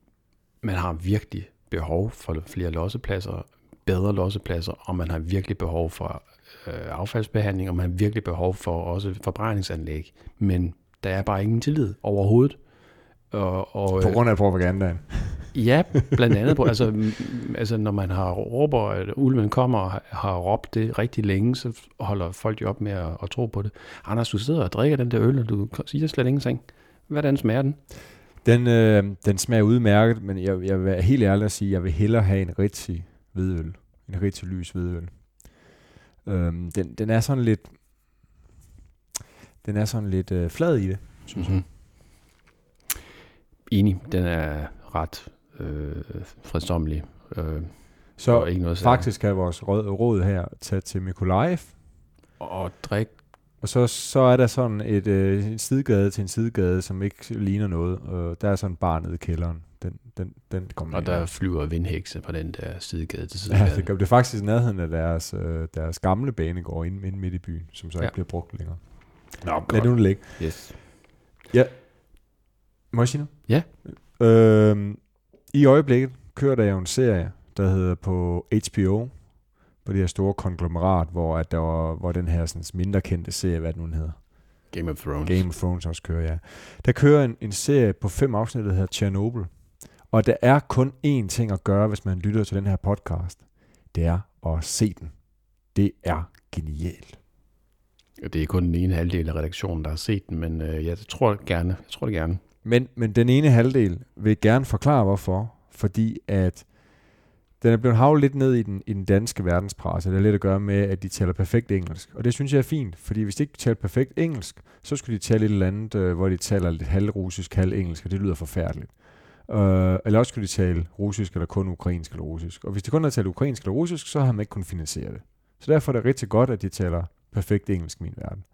man har virkelig behov for flere lossepladser, bedre lossepladser, og man har virkelig behov for øh, affaldsbehandling, og man har virkelig behov for også forbrændingsanlæg. Men der er bare ingen tillid overhovedet. Og, og, på grund af propagandaen? Ja, blandt andet. På, altså, altså, når man har råber, at ulven kommer og har råbt det rigtig længe, så holder folk jo op med at, at tro på det. Anders, du sidder og drikker den der øl, og du siger slet ingenting. Hvordan smager den? Den, øh, den smager udmærket, men jeg, jeg vil være helt ærlig at sige, at jeg vil hellere have en rigtig hvidøl. En rigtig lys hvidøl. Øhm, den, den er sådan lidt den er sådan lidt øh, flad i det, synes mm-hmm. jeg. Enig, den er ret øh, fredsommelig. Øh, så ikke noget faktisk er vores råd, råd her tage til Mikolajev. Og drikke og så, så er der sådan et, øh, en sidegade til en sidegade, som ikke ligner noget. Og der er sådan en bar nede i kælderen. Den, den, den kommer og der flyver vindhekse på den der sidegade til sidegade. Ja, det, gør, det er faktisk i nærheden af deres, øh, deres gamle banegård inde, inde midt i byen, som så ja. ikke bliver brugt længere. Nå, Lad nu ligge. Yes. Ja. Må jeg sige noget? Ja. Øhm, I øjeblikket kører der jo en serie, der hedder på HBO, på det her store konglomerat, hvor, at der var, hvor den her sådan, mindre kendte serie, hvad det nu hedder. Game of Thrones. Game of Thrones også kører, ja. Der kører en, en serie på fem afsnit, der hedder Chernobyl. Og der er kun én ting at gøre, hvis man lytter til den her podcast. Det er at se den. Det er genialt. Det er kun den ene halvdel af redaktionen, der har set den, men øh, jeg tror gerne. Jeg tror det gerne. Men, men den ene halvdel vil gerne forklare, hvorfor. Fordi at den er blevet havlet lidt ned i den, i den danske verdenspresse. Det har lidt at gøre med, at de taler perfekt engelsk. Og det synes jeg er fint, fordi hvis de ikke taler perfekt engelsk, så skulle de tale et eller andet, øh, hvor de taler lidt halvrussisk, halv engelsk, og det lyder forfærdeligt. Øh, eller også skulle de tale russisk, eller kun ukrainsk eller russisk. Og hvis de kun havde talt ukrainsk eller russisk, så har man ikke kunnet finansiere det. Så derfor er det rigtig godt, at de taler perfekt engelsk i min verden.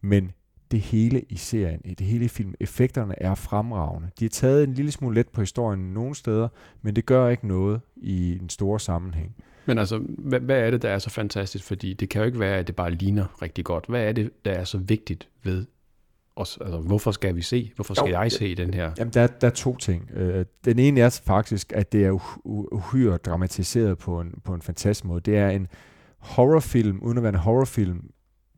Men det hele i serien, i det hele i film, effekterne er fremragende. De har taget en lille smule let på historien nogle steder, men det gør ikke noget i en stor sammenhæng. Men altså, hvad, hvad er det, der er så fantastisk? Fordi det kan jo ikke være, at det bare ligner rigtig godt. Hvad er det, der er så vigtigt ved os? Altså, hvorfor skal vi se? Hvorfor skal jo, jeg se den her? Jamen, der, der er to ting. Øh, den ene er faktisk, at det er uhyre dramatiseret på en, på en fantastisk måde. Det er en horrorfilm, uden at være en horrorfilm,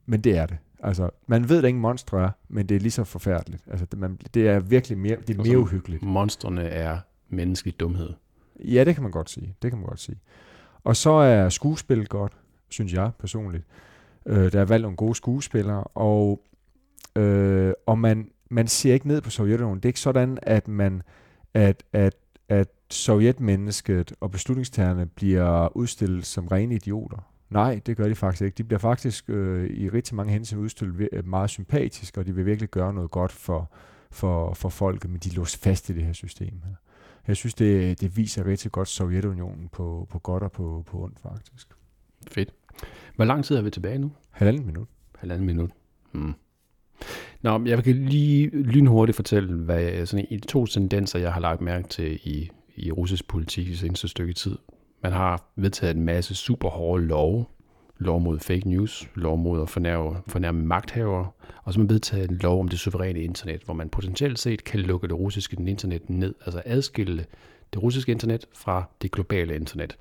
men det er det. Altså, man ved, at ingen monstre er, men det er lige så forfærdeligt. Altså, det, man, det er virkelig mere, det er mere uhyggeligt. Monstrene er menneskelig dumhed. Ja, det kan man godt sige. Det kan man godt sige. Og så er skuespillet godt, synes jeg personligt. Øh, der er valgt nogle gode skuespillere, og, øh, og man, man ser ikke ned på Sovjetunionen. Det er ikke sådan, at man at, at, at sovjetmennesket og beslutningstagerne bliver udstillet som rene idioter. Nej, det gør de faktisk ikke. De bliver faktisk øh, i rigtig mange hensyn udstillet øh, meget sympatiske, og de vil virkelig gøre noget godt for, for, for folket, men de er låst fast i det her system her. Jeg synes, det, det viser rigtig godt Sovjetunionen på, på godt og på, på ondt, faktisk. Fedt. Hvor lang tid er vi tilbage nu? Halvanden minut. Halvanden minut. Hmm. Nå, jeg kan lige lynhurtigt fortælle, hvad sådan i to tendenser, jeg har lagt mærke til i, i russisk politik i seneste stykke tid. Man har vedtaget en masse super hårde love. Lov mod fake news, lov mod at fornærme, fornærme magthavere, og så har man vedtaget en lov om det suveræne internet, hvor man potentielt set kan lukke det russiske internet ned, altså adskille det russiske internet fra det globale internet.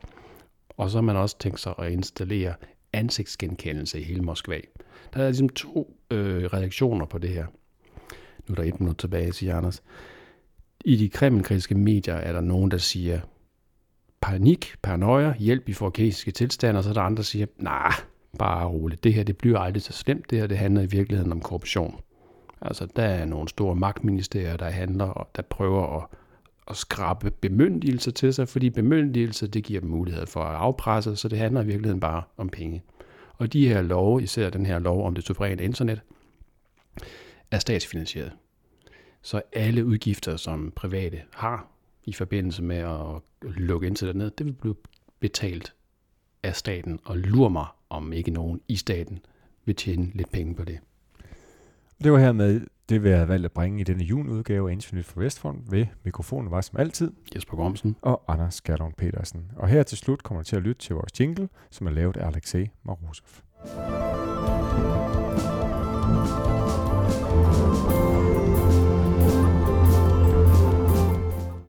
Og så har man også tænkt sig at installere ansigtsgenkendelse i hele Moskva. Der er ligesom to øh, reaktioner på det her. Nu er der et minut tilbage, siger Anders. I de kremlkritiske medier er der nogen, der siger, panik, paranoia, hjælp i forkæsiske tilstande, og så er der andre, der siger, nej, bare roligt, det her det bliver aldrig så slemt, det her det handler i virkeligheden om korruption. Altså, der er nogle store magtministerier, der handler, og der prøver at, at skrabe bemyndigelser til sig, fordi bemyndigelser, det giver dem mulighed for at afpresse, så det handler i virkeligheden bare om penge. Og de her love, især den her lov om det suveræne internet, er statsfinansieret. Så alle udgifter, som private har i forbindelse med at lukke internet ned, det vil blive betalt af staten, og lurer mig, om ikke nogen i staten vil tjene lidt penge på det. Det var her med det, vi havde valgt at bringe i denne juleudgave af Infinite for Vestfront. Ved mikrofonen var som altid Jesper Gromsen og Anders Skærlund Petersen. Og her til slut kommer du til at lytte til vores jingle, som er lavet af Alexei Marusov.